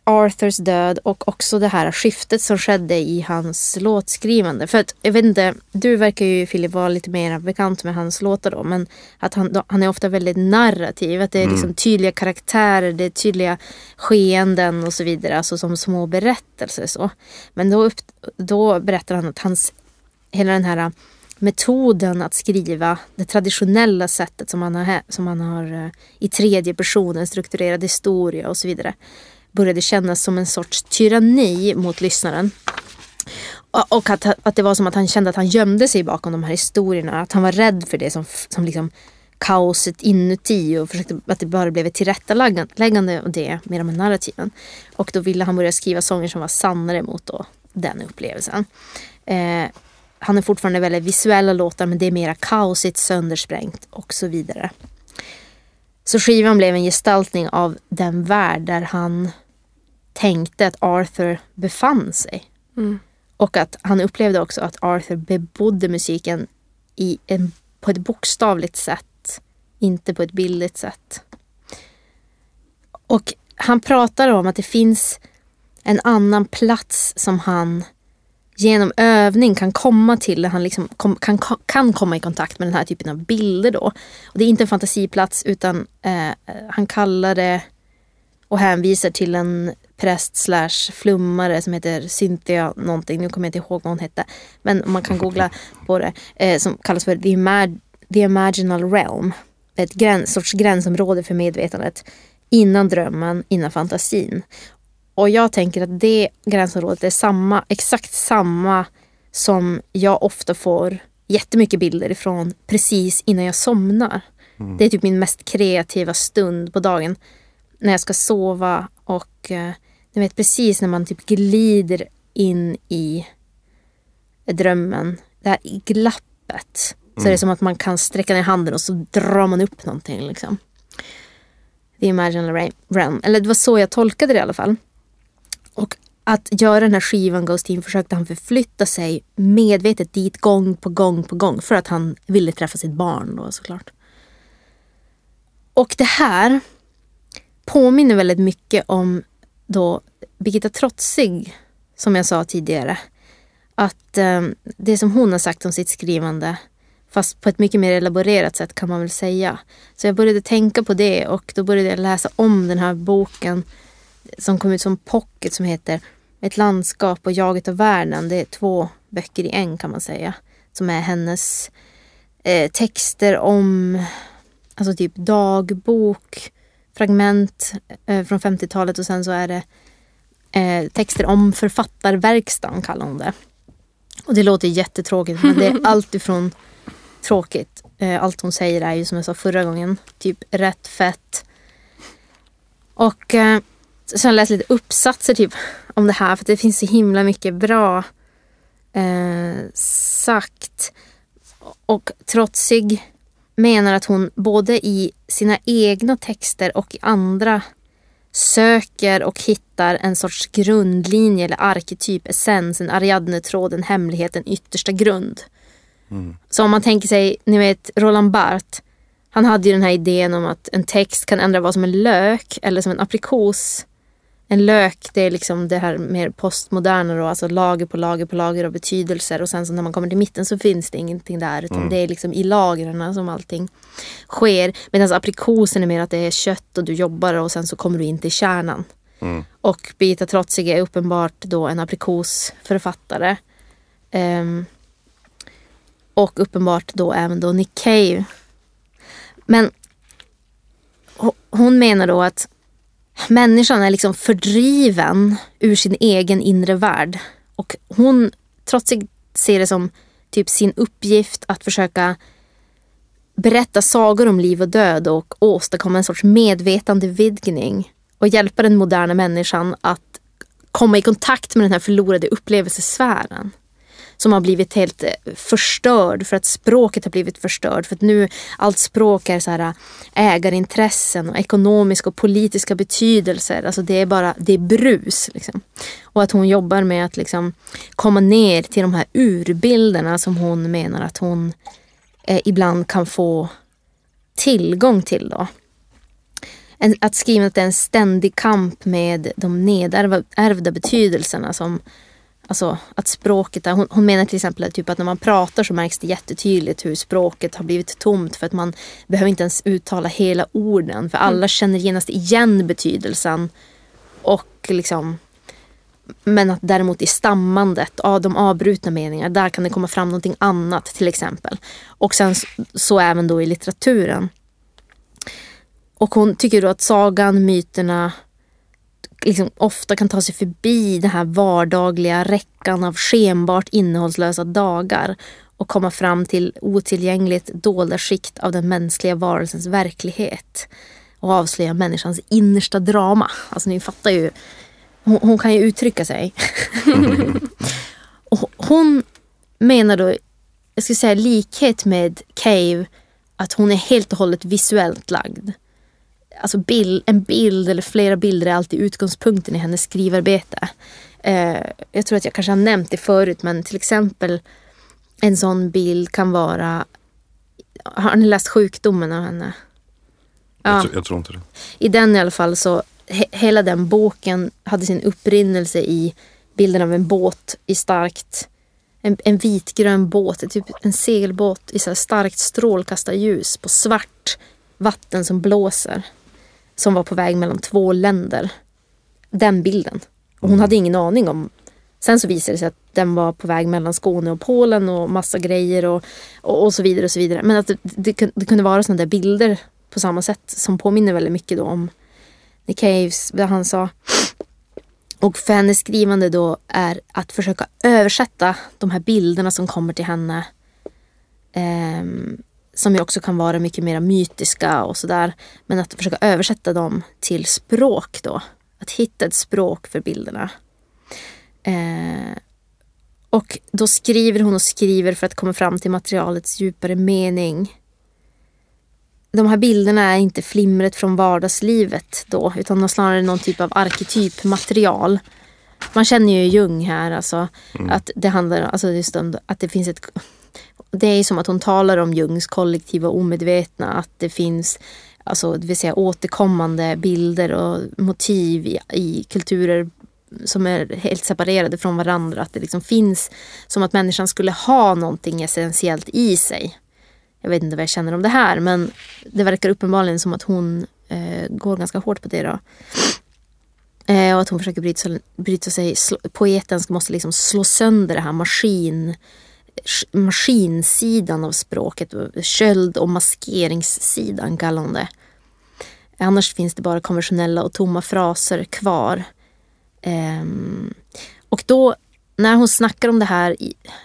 Arthurs död och också det här skiftet som skedde i hans låtskrivande. För att, jag vet inte, du verkar ju Filip vara lite mer bekant med hans låtar då. Men att han, då, han är ofta väldigt narrativ. Att det är mm. liksom tydliga karaktärer, det är tydliga skeenden och så vidare. Alltså som små berättelser så. Men då, upp, då berättar han att hans, hela den här metoden att skriva, det traditionella sättet som han har, som man har eh, i tredje personen, strukturerad historia och så vidare började kännas som en sorts tyranni mot lyssnaren. Och att, att det var som att han kände att han gömde sig bakom de här historierna. Att han var rädd för det som, som liksom kaoset inuti och försökte att det bara blev ett tillrättaläggande av det med de här narrativen. Och då ville han börja skriva sånger som var sannare mot då den upplevelsen. Eh, han är fortfarande väldigt visuella låtar men det är mera kaosigt, söndersprängt och så vidare. Så skivan blev en gestaltning av den värld där han tänkte att Arthur befann sig. Mm. Och att han upplevde också att Arthur bebodde musiken i en, på ett bokstavligt sätt, inte på ett bildligt sätt. Och han pratar om att det finns en annan plats som han genom övning kan komma till, han liksom kom, kan, kan komma i kontakt med den här typen av bilder då. Och det är inte en fantasiplats utan eh, han kallar det och hänvisar till en präst slash flummare som heter Cynthia någonting, nu kommer jag inte ihåg vad hon hette. Men man kan googla på det, eh, som kallas för the, imag the imaginal realm. Ett gräns, sorts gränsområde för medvetandet. Innan drömmen, innan fantasin. Och jag tänker att det gränsområdet är samma, exakt samma som jag ofta får jättemycket bilder ifrån precis innan jag somnar. Mm. Det är typ min mest kreativa stund på dagen. När jag ska sova och eh, ni vet precis när man typ glider in i drömmen. Det här glappet. Så mm. är det som att man kan sträcka ner handen och så drar man upp någonting liksom. The imaginary realm. Eller det var så jag tolkade det i alla fall. Och att göra den här skivan Ghost Team försökte han förflytta sig medvetet dit gång på gång på gång för att han ville träffa sitt barn då såklart. Och det här påminner väldigt mycket om då Birgitta Trotzig som jag sa tidigare. Att eh, det som hon har sagt om sitt skrivande fast på ett mycket mer elaborerat sätt kan man väl säga. Så jag började tänka på det och då började jag läsa om den här boken som kom ut som pocket som heter Ett landskap och jaget av världen. Det är två böcker i en kan man säga. Som är hennes eh, texter om alltså typ dagbok, fragment eh, från 50-talet och sen så är det eh, texter om författarverkstan kallar hon det. Och det låter jättetråkigt men det är allt ifrån tråkigt. Eh, allt hon säger är ju som jag sa förra gången, typ rätt fett. Och eh, så jag läst lite uppsatser typ om det här för det finns så himla mycket bra eh, sagt. Och Trotsig menar att hon både i sina egna texter och i andra söker och hittar en sorts grundlinje eller arketyp, essens, en Ariadne-tråd, en hemlighet, en yttersta grund. Mm. Så om man tänker sig, ni vet Roland Barth, han hade ju den här idén om att en text kan ändra vad som en lök eller som en aprikos. En lök det är liksom det här mer postmoderna då, alltså lager på lager på lager av betydelser och sen så när man kommer till mitten så finns det ingenting där utan mm. det är liksom i lagren som allting sker. Medan aprikosen är mer att det är kött och du jobbar och sen så kommer du in till kärnan. Mm. Och Birgitta Trotzig är uppenbart då en aprikosförfattare. Um, och uppenbart då även då Nick Cave. Men hon menar då att människan är liksom fördriven ur sin egen inre värld. Och hon, trots sig ser det som typ sin uppgift att försöka berätta sagor om liv och död och åstadkomma en sorts medvetandevidgning och hjälpa den moderna människan att komma i kontakt med den här förlorade upplevelsesfären som har blivit helt eh, förstörd för att språket har blivit förstörd. För att nu allt språk är så här eh, ägarintressen och ekonomiska och politiska betydelser. Alltså det är bara det är brus. Liksom. Och att hon jobbar med att liksom komma ner till de här urbilderna som hon menar att hon eh, ibland kan få tillgång till. Då. En, att skrivandet är en ständig kamp med de nedärvda betydelserna som Alltså att språket hon, hon menar till exempel att, typ att när man pratar så märks det jättetydligt hur språket har blivit tomt för att man behöver inte ens uttala hela orden för alla mm. känner genast igen betydelsen. Och liksom men att däremot i stammandet, ja, de avbrutna meningar, där kan det komma fram någonting annat till exempel. Och sen så, så även då i litteraturen. Och hon tycker då att sagan, myterna, liksom ofta kan ta sig förbi den här vardagliga räckan av skenbart innehållslösa dagar och komma fram till otillgängligt dolda skikt av den mänskliga varelsens verklighet och avslöja människans innersta drama. Alltså ni fattar ju, hon, hon kan ju uttrycka sig. och hon menar då, jag skulle säga likhet med Cave, att hon är helt och hållet visuellt lagd alltså bild, en bild eller flera bilder är alltid utgångspunkten i hennes skrivarbete. Eh, jag tror att jag kanske har nämnt det förut men till exempel en sån bild kan vara Har ni läst Sjukdomen av henne? Ja. Jag, tror, jag tror inte det. I den i alla fall så he, hela den boken hade sin upprinnelse i bilden av en båt i starkt en, en vitgrön båt, typ en segelbåt i så starkt strålkastarljus på svart vatten som blåser som var på väg mellan två länder. Den bilden. Och hon mm. hade ingen aning om Sen så visade det sig att den var på väg mellan Skåne och Polen och massa grejer och, och, och så vidare. och så vidare. Men att det, det, det kunde vara sådana där bilder på samma sätt som påminner väldigt mycket då om Nick Caves, vad han sa. Och för hennes skrivande då är att försöka översätta de här bilderna som kommer till henne eh, som ju också kan vara mycket mer mytiska och sådär. Men att försöka översätta dem till språk då. Att hitta ett språk för bilderna. Eh, och då skriver hon och skriver för att komma fram till materialets djupare mening. De här bilderna är inte flimret från vardagslivet då utan snarare någon typ av arketypmaterial. man känner ju Jung här alltså. Att det handlar alltså just om att det finns ett det är som att hon talar om Jungs kollektiva omedvetna. Att det finns alltså, det vill säga, återkommande bilder och motiv i, i kulturer som är helt separerade från varandra. Att det liksom finns som att människan skulle ha någonting essentiellt i sig. Jag vet inte vad jag känner om det här men det verkar uppenbarligen som att hon eh, går ganska hårt på det. Då. Eh, och att hon försöker bryta, bryta sig. Slå, poeten måste liksom slå sönder det här maskin, maskinsidan av språket. Köld och maskeringssidan kallar hon det. Annars finns det bara konventionella och tomma fraser kvar. Ehm, och då när hon snackar om det här,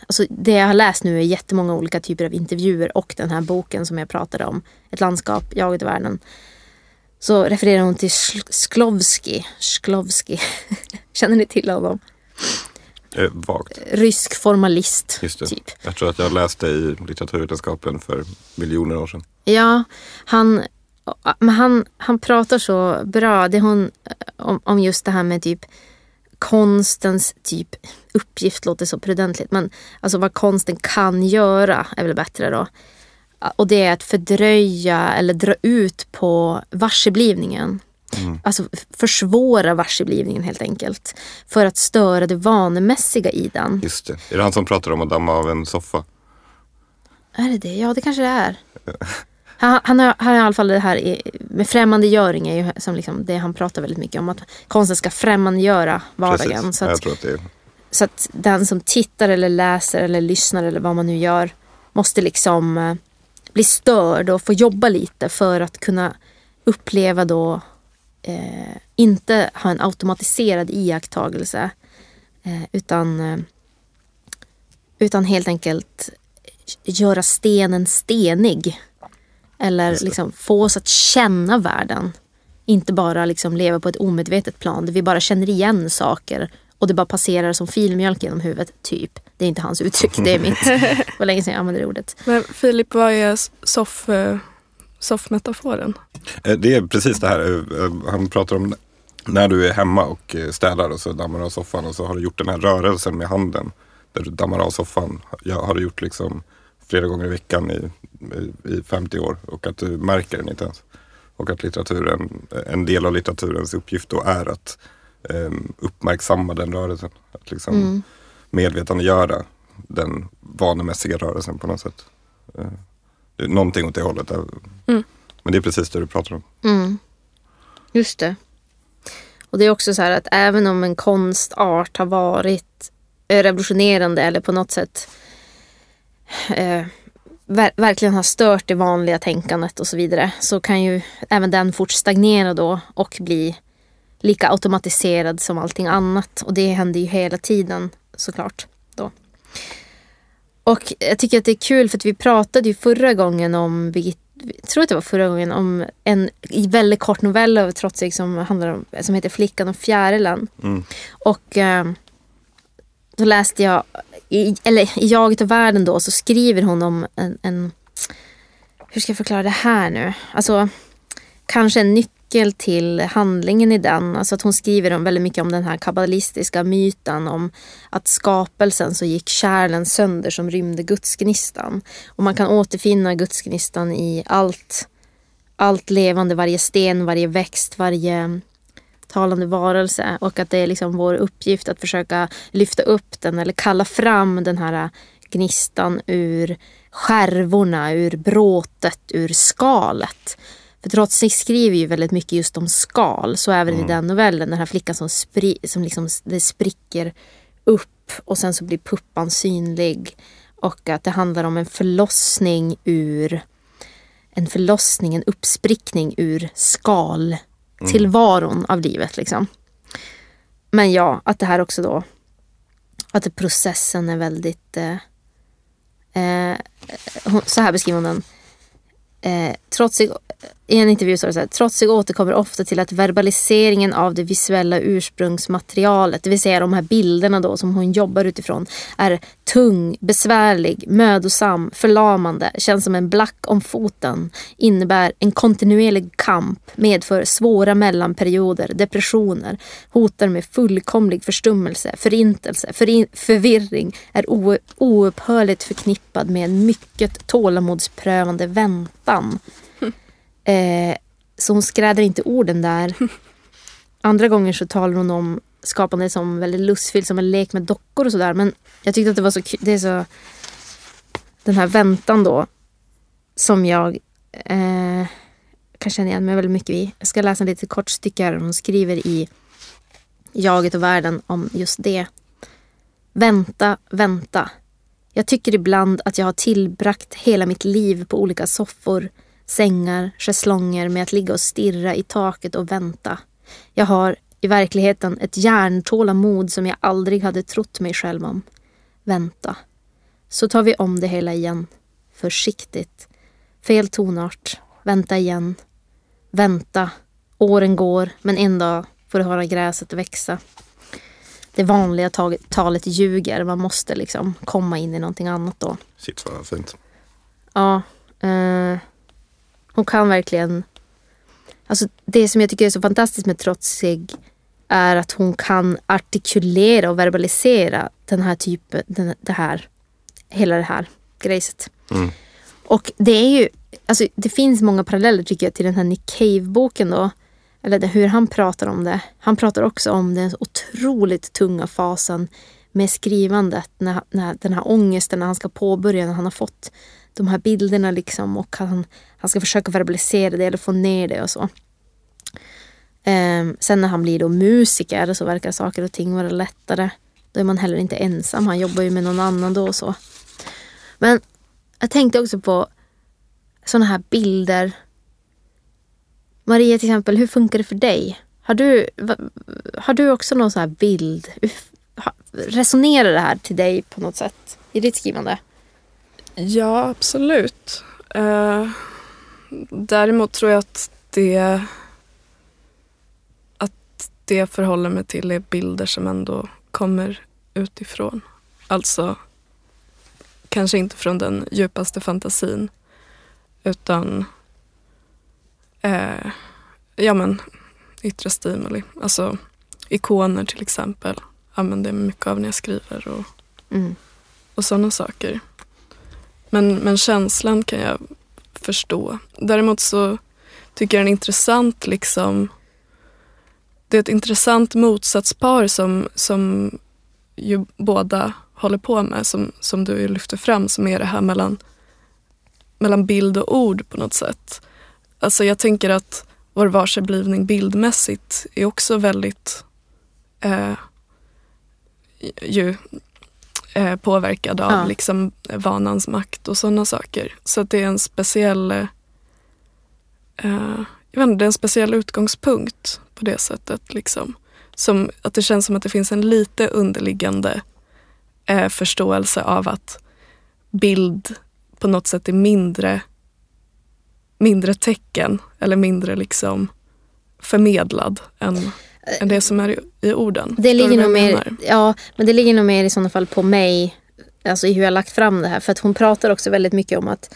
alltså det jag har läst nu är jättemånga olika typer av intervjuer och den här boken som jag pratade om, Ett landskap, jaget i världen. Så refererar hon till Sklovski. Sklovski. Känner ni till honom? Eh, vagt. Rysk formalist. Typ. Jag tror att jag läste i litteraturvetenskapen för miljoner år sedan. Ja, han, men han, han pratar så bra det hon, om, om just det här med typ konstens typ uppgift låter så prudentligt men alltså vad konsten kan göra är väl bättre då. Och det är att fördröja eller dra ut på varseblivningen. Mm. Alltså försvåra varseblivningen helt enkelt. För att störa det vanemässiga i den. Just det. Är det han som pratar om att damma av en soffa? Är det det? Ja det kanske det är. Han, han, har, han har i alla fall det här med främmandegöring är ju som liksom det han pratar väldigt mycket om. Att konsten ska främmandegöra vardagen. Så att, är... så att den som tittar eller läser eller lyssnar eller vad man nu gör måste liksom eh, bli störd och få jobba lite för att kunna uppleva då eh, inte ha en automatiserad iakttagelse eh, utan, eh, utan helt enkelt göra stenen stenig. Eller liksom få oss att känna världen. Inte bara liksom leva på ett omedvetet plan där vi bara känner igen saker och det bara passerar som filmjölk genom huvudet, typ. Det är inte hans uttryck, det är mitt. Det var länge sedan jag använde det ordet. Men Filip, vad är soff, eh, soffmetaforen? Eh, det är precis det här, eh, han pratar om när du är hemma och städar och så dammar av soffan och så har du gjort den här rörelsen med handen. Där du dammar av soffan. Jag har du gjort liksom flera gånger i veckan i, i 50 år och att du märker den inte ens. Och att litteraturen, en del av litteraturens uppgift då är att um, uppmärksamma den rörelsen. Att liksom mm. medvetandegöra den vanemässiga rörelsen på något sätt. Någonting åt det hållet. Mm. Men det är precis det du pratar om. Mm. Just det. Och det är också så här att även om en konstart har varit revolutionerande eller på något sätt eh, ver verkligen har stört det vanliga tänkandet och så vidare så kan ju även den fort stagnera då och bli lika automatiserad som allting annat. Och det händer ju hela tiden såklart. Då. Och jag tycker att det är kul för att vi pratade ju förra gången om Birgitta jag tror att det var förra gången om en väldigt kort novell av Trotzig som, handlar om, som heter Flickan och fjärilen. Mm. Och eh, då läste jag, i, eller i Jaget och världen då så skriver hon om en, en hur ska jag förklara det här nu? Alltså kanske en nyckel nyckel till handlingen i den. Alltså att hon skriver om väldigt mycket om den här kabbalistiska myten om att skapelsen så gick kärlen sönder som rymde gudsgnistan. Och man kan återfinna gudsgnistan i allt, allt levande, varje sten, varje växt, varje talande varelse och att det är liksom vår uppgift att försöka lyfta upp den eller kalla fram den här gnistan ur skärvorna, ur bråtet, ur skalet. För Trotsig skriver ju väldigt mycket just om skal. Så även mm. i den novellen. Den här flickan som, spri som liksom, det spricker upp och sen så blir puppan synlig. Och att det handlar om en förlossning ur en förlossning, en uppsprickning ur skal tillvaron mm. av livet. Liksom. Men ja, att det här också då att processen är väldigt eh, eh, så här beskriver hon den. Eh, trotsig i en intervju står det så här, Trotsig återkommer ofta till att verbaliseringen av det visuella ursprungsmaterialet, det vill säga de här bilderna då som hon jobbar utifrån, är tung, besvärlig, mödosam, förlamande, känns som en black om foten, innebär en kontinuerlig kamp, medför svåra mellanperioder, depressioner, hotar med fullkomlig förstummelse, förintelse, förin förvirring, är oupphörligt förknippad med en mycket tålamodsprövande väntan. Eh, så hon skräder inte orden där. Andra gånger så talar hon om skapande som väldigt lustfyllt, som en lek med dockor och sådär. Men jag tyckte att det var så kul. Det är så... Den här väntan då. Som jag eh, kan känna igen mig väldigt mycket i. Jag ska läsa en lite kort stycke här. Hon skriver i Jaget och världen om just det. Vänta, vänta. Jag tycker ibland att jag har tillbragt hela mitt liv på olika soffor sängar, schäslonger med att ligga och stirra i taket och vänta. Jag har i verkligheten ett järntålamod som jag aldrig hade trott mig själv om. Vänta. Så tar vi om det hela igen. Försiktigt. Fel tonart. Vänta igen. Vänta. Åren går, men en dag får du höra gräset växa. Det vanliga talet ljuger. Man måste liksom komma in i någonting annat då. Shit vad fint. Ja. Eh, hon kan verkligen... Alltså det som jag tycker är så fantastiskt med Trotsig är att hon kan artikulera och verbalisera den här typen, den, det här, hela det här grejset. Mm. Och det är ju, alltså det finns många paralleller tycker jag till den här Nick Cave-boken då. Eller hur han pratar om det. Han pratar också om den otroligt tunga fasen med skrivandet, när, när, den här ångesten när han ska påbörja, när han har fått de här bilderna liksom och han, han ska försöka verbalisera det eller få ner det och så. Um, sen när han blir då musiker så verkar saker och ting vara lättare. Då är man heller inte ensam. Han jobbar ju med någon annan då och så. Men jag tänkte också på sådana här bilder. Maria till exempel, hur funkar det för dig? Har du, har du också någon sån här bild? Resonerar det här till dig på något sätt i ditt skrivande? Ja, absolut. Uh, däremot tror jag att det att det förhåller mig till är bilder som ändå kommer utifrån. Alltså kanske inte från den djupaste fantasin utan uh, ja men yttre stimuli. Alltså ikoner till exempel använder jag mycket av när jag skriver och, mm. och sådana saker. Men, men känslan kan jag förstå. Däremot så tycker jag den är intressant liksom det är ett intressant motsatspar som, som ju båda håller på med, som, som du lyfter fram, som är det här mellan, mellan bild och ord på något sätt. Alltså jag tänker att vår varseblivning bildmässigt är också väldigt eh, ju eh, påverkad av ja. liksom, vanans makt och sådana saker. Så det är en speciell eh, jag vet inte, det är en speciell utgångspunkt på det sättet. Liksom. Som, att det känns som att det finns en lite underliggande eh, förståelse av att bild på något sätt är mindre, mindre tecken eller mindre liksom förmedlad än än det som är i, i orden. Det ligger nog mer, ja, men det ligger nog mer i sådana fall på mig, alltså i hur jag lagt fram det här. För att hon pratar också väldigt mycket om att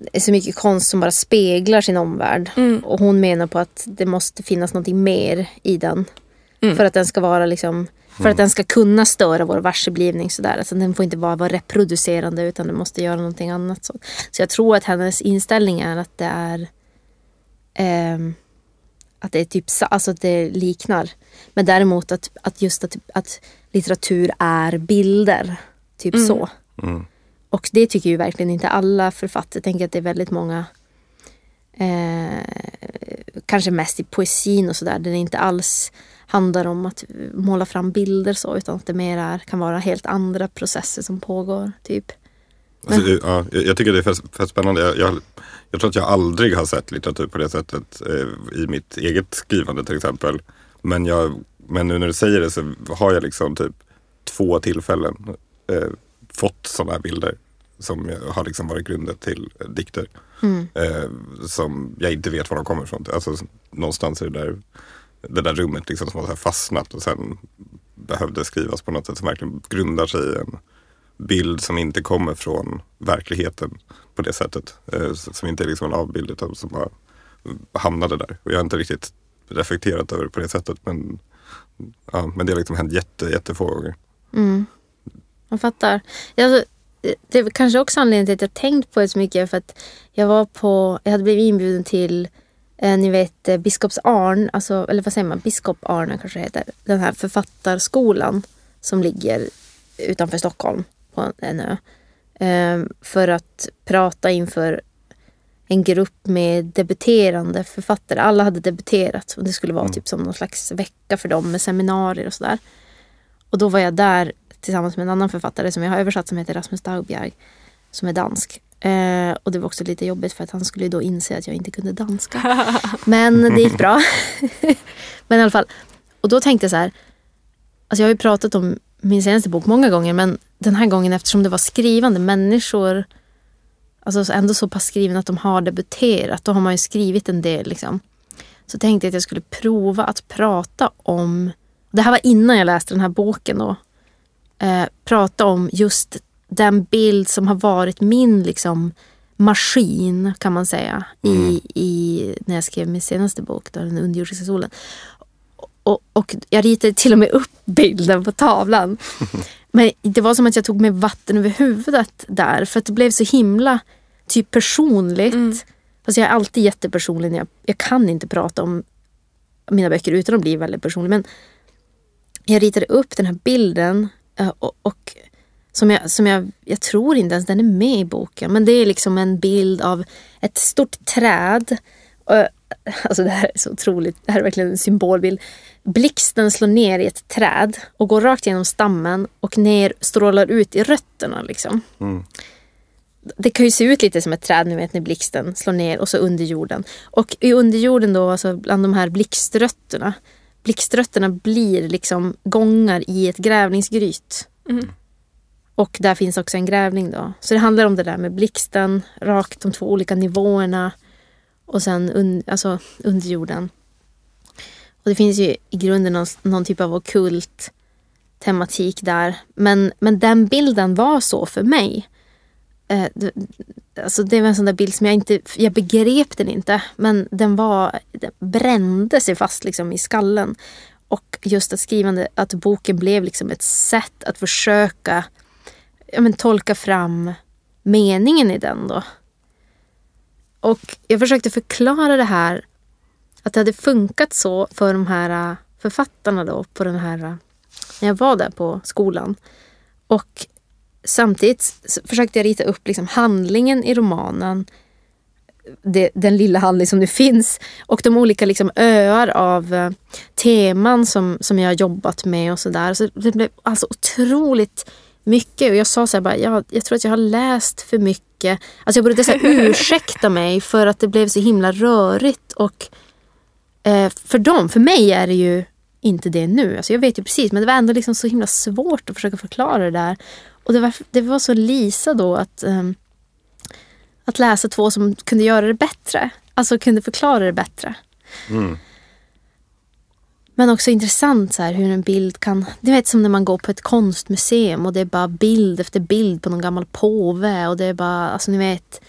det är så mycket konst som bara speglar sin omvärld. Mm. Och hon menar på att det måste finnas något mer i den. Mm. För att den ska vara liksom för att den ska kunna störa vår varseblivning sådär. Alltså den får inte bara vara reproducerande utan den måste göra någonting annat. Så, så jag tror att hennes inställning är att det är eh, att det är typ alltså att det liknar. Men däremot att, att just att, att litteratur är bilder. Typ mm. så. Mm. Och det tycker ju verkligen inte alla författare. Jag tänker att det är väldigt många eh, kanske mest i poesin och sådär. Där det inte alls handlar om att måla fram bilder så utan att det mer är, kan vara helt andra processer som pågår. typ. Alltså, ja, jag tycker det är fett spännande. Jag, jag, jag, tror att jag aldrig har sett litteratur på det sättet eh, i mitt eget skrivande till exempel. Men, jag, men nu när du säger det så har jag liksom typ två tillfällen eh, fått sådana här bilder som har liksom varit grundet till eh, dikter. Mm. Eh, som jag inte vet var de kommer ifrån. Alltså någonstans i det där, det där rummet liksom som har fastnat och sen behövde skrivas på något sätt som verkligen grundar sig i en bild som inte kommer från verkligheten på det sättet. Eh, som inte är liksom en avbild utan som bara hamnade där. Och jag har inte riktigt reflekterat över det på det sättet men, ja, men det har liksom hänt jätte, jättefå gånger. Mm. Jag fattar. Jag, det är kanske också anledningen till att jag tänkt på det så mycket för att jag var på, jag hade blivit inbjuden till eh, ni vet eh, Biskops Arn, alltså, eller vad säger man, Biskop Arn kanske det heter. Den här författarskolan som ligger utanför Stockholm på en ö. Eh, för att prata inför en grupp med debuterande författare. Alla hade debuterat och det skulle vara Mm. typ som någon slags vecka för dem med seminarier och sådär. Och då var jag där tillsammans med en annan författare som jag har översatt som heter Rasmus Daugbjerg. Som är dansk. Eh, och det var också lite jobbigt för att han skulle då inse att jag inte kunde danska. Men det gick bra. men i alla fall. Och då tänkte jag så här. Alltså jag har ju pratat om min senaste bok många gånger men den här gången eftersom det var skrivande människor. Alltså ändå så pass skriven att de har debuterat. Då har man ju skrivit en del liksom. Så tänkte jag att jag skulle prova att prata om. Det här var innan jag läste den här boken då. Eh, prata om just den bild som har varit min liksom maskin kan man säga. I, i, när jag skrev min senaste bok, då, Den underjordiska solen. Och, och jag ritade till och med upp bilden på tavlan. Men det var som att jag tog med vatten över huvudet där. För att det blev så himla typ personligt. Mm. Fast jag är alltid jättepersonlig. Jag, jag kan inte prata om mina böcker utan att bli väldigt personlig. Men jag ritade upp den här bilden eh, och, och som, jag, som jag, jag tror inte ens den är med i boken. Men det är liksom en bild av ett stort träd. Och, alltså det här är så otroligt. Det här är verkligen en symbolbild. Blixten slår ner i ett träd och går rakt genom stammen och ner strålar ut i rötterna. Liksom. Mm. Det kan ju se ut lite som ett träd nu vet när blixten slår ner och så under jorden. Och i underjorden då, alltså bland de här blixtrötterna. Blixtrötterna blir liksom gångar i ett grävlingsgryt. Mm. Och där finns också en grävling då. Så det handlar om det där med blixten, rakt de två olika nivåerna. Och sen un, alltså under jorden. Och det finns ju i grunden någon, någon typ av okult tematik där. Men, men den bilden var så för mig. Eh, det, alltså det var en sån där bild som jag inte, jag begrep den inte. Men den var, den brände sig fast liksom i skallen. Och just att skrivande, att boken blev liksom ett sätt att försöka ja, men, tolka fram meningen i den då. Och jag försökte förklara det här, att det hade funkat så för de här äh, författarna då på den här, äh, när jag var där på skolan. Och samtidigt försökte jag rita upp liksom handlingen i romanen, det, den lilla handling som nu finns och de olika liksom öar av eh, teman som, som jag har jobbat med och sådär. Så det blev alltså otroligt mycket och jag sa så här bara, jag, jag tror att jag har läst för mycket. Alltså jag här ursäkta mig för att det blev så himla rörigt och för dem, för mig är det ju inte det nu. Alltså jag vet ju precis men det var ändå liksom så himla svårt att försöka förklara det där. Och det var, det var så Lisa då att ehm, att läsa två som kunde göra det bättre. Alltså kunde förklara det bättre. Mm. Men också intressant så här, hur en bild kan... Du vet som när man går på ett konstmuseum och det är bara bild efter bild på någon gammal påve. Och det är bara, alltså ni vet.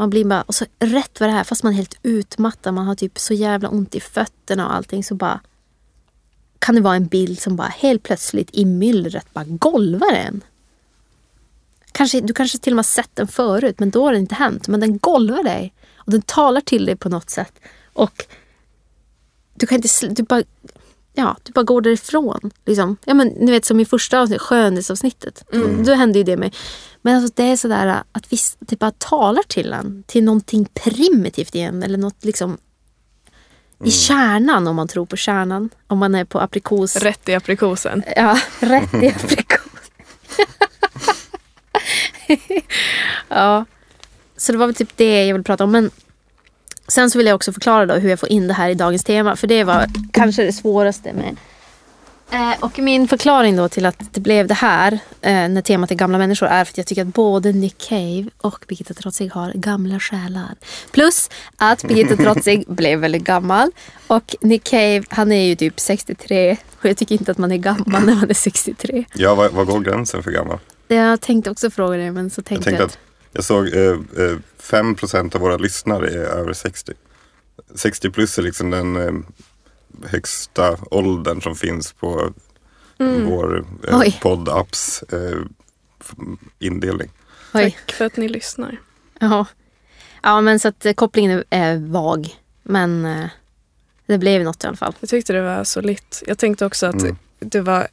Man blir bara, och så rätt vad det här, fast man är helt utmattad, man har typ så jävla ont i fötterna och allting så bara kan det vara en bild som bara helt plötsligt i myllret bara golvar en. Kanske, du kanske till och med har sett den förut men då har det inte hänt. Men den golvar dig och den talar till dig på något sätt. Och du kan inte, du bara, ja, du bara går därifrån. Liksom. Ja, men, ni vet som i första avsnittet, skönhetsavsnittet. Då hände ju det mig. Men alltså, det är sådär att visst, det bara talar till en. Till någonting primitivt igen. Eller något liksom i kärnan om man tror på kärnan. Om man är på aprikos. Rätt i aprikosen. Ja, rätt i aprikos. ja. Så det var väl typ det jag vill prata om. Men sen så vill jag också förklara då hur jag får in det här i dagens tema. För det var kanske det svåraste med, Eh, och min förklaring då till att det blev det här eh, när temat är gamla människor är för att jag tycker att både Nick Cave och Birgitta Trotzig har gamla själar. Plus att Birgitta Trotzig blev väldigt gammal och Nick Cave han är ju typ 63 och jag tycker inte att man är gammal när man är 63. Ja, vad, går gränsen för gammal? Jag tänkte också fråga det men så Jag tänkte tänkte jag att jag såg eh, eh, 5% av våra lyssnare är över 60. 60 plus är liksom den eh, högsta åldern som finns på vår eh, poddapps eh, indelning. Oj. Tack för att ni lyssnar. Ja. ja men så att eh, kopplingen är, är vag. Men eh, det blev något i alla fall. Jag tyckte det var solitt. Jag tänkte också att Mm. det var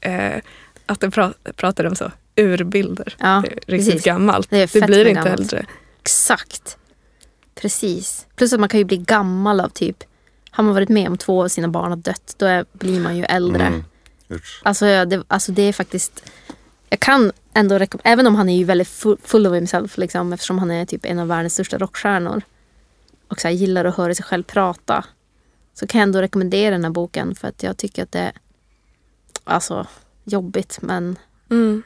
eh, att det pra pratade om så urbilder. Ja, det är riktigt precis. gammalt. Det är Det, blir inte gammalt. äldre. Exakt. Precis. Plus att man kan ju bli gammal av typ, har man varit med om två av sina barn har dött, då är, blir man ju äldre. Mm. Alltså, det, alltså det är faktiskt, jag kan ändå rekommendera, även om han är ju väldigt full, full of himself liksom, eftersom han är typ en av världens största rockstjärnor och så här, gillar att höra sig själv prata. Så kan jag ändå rekommendera den här boken för att jag tycker att det är alltså jobbigt men Mm.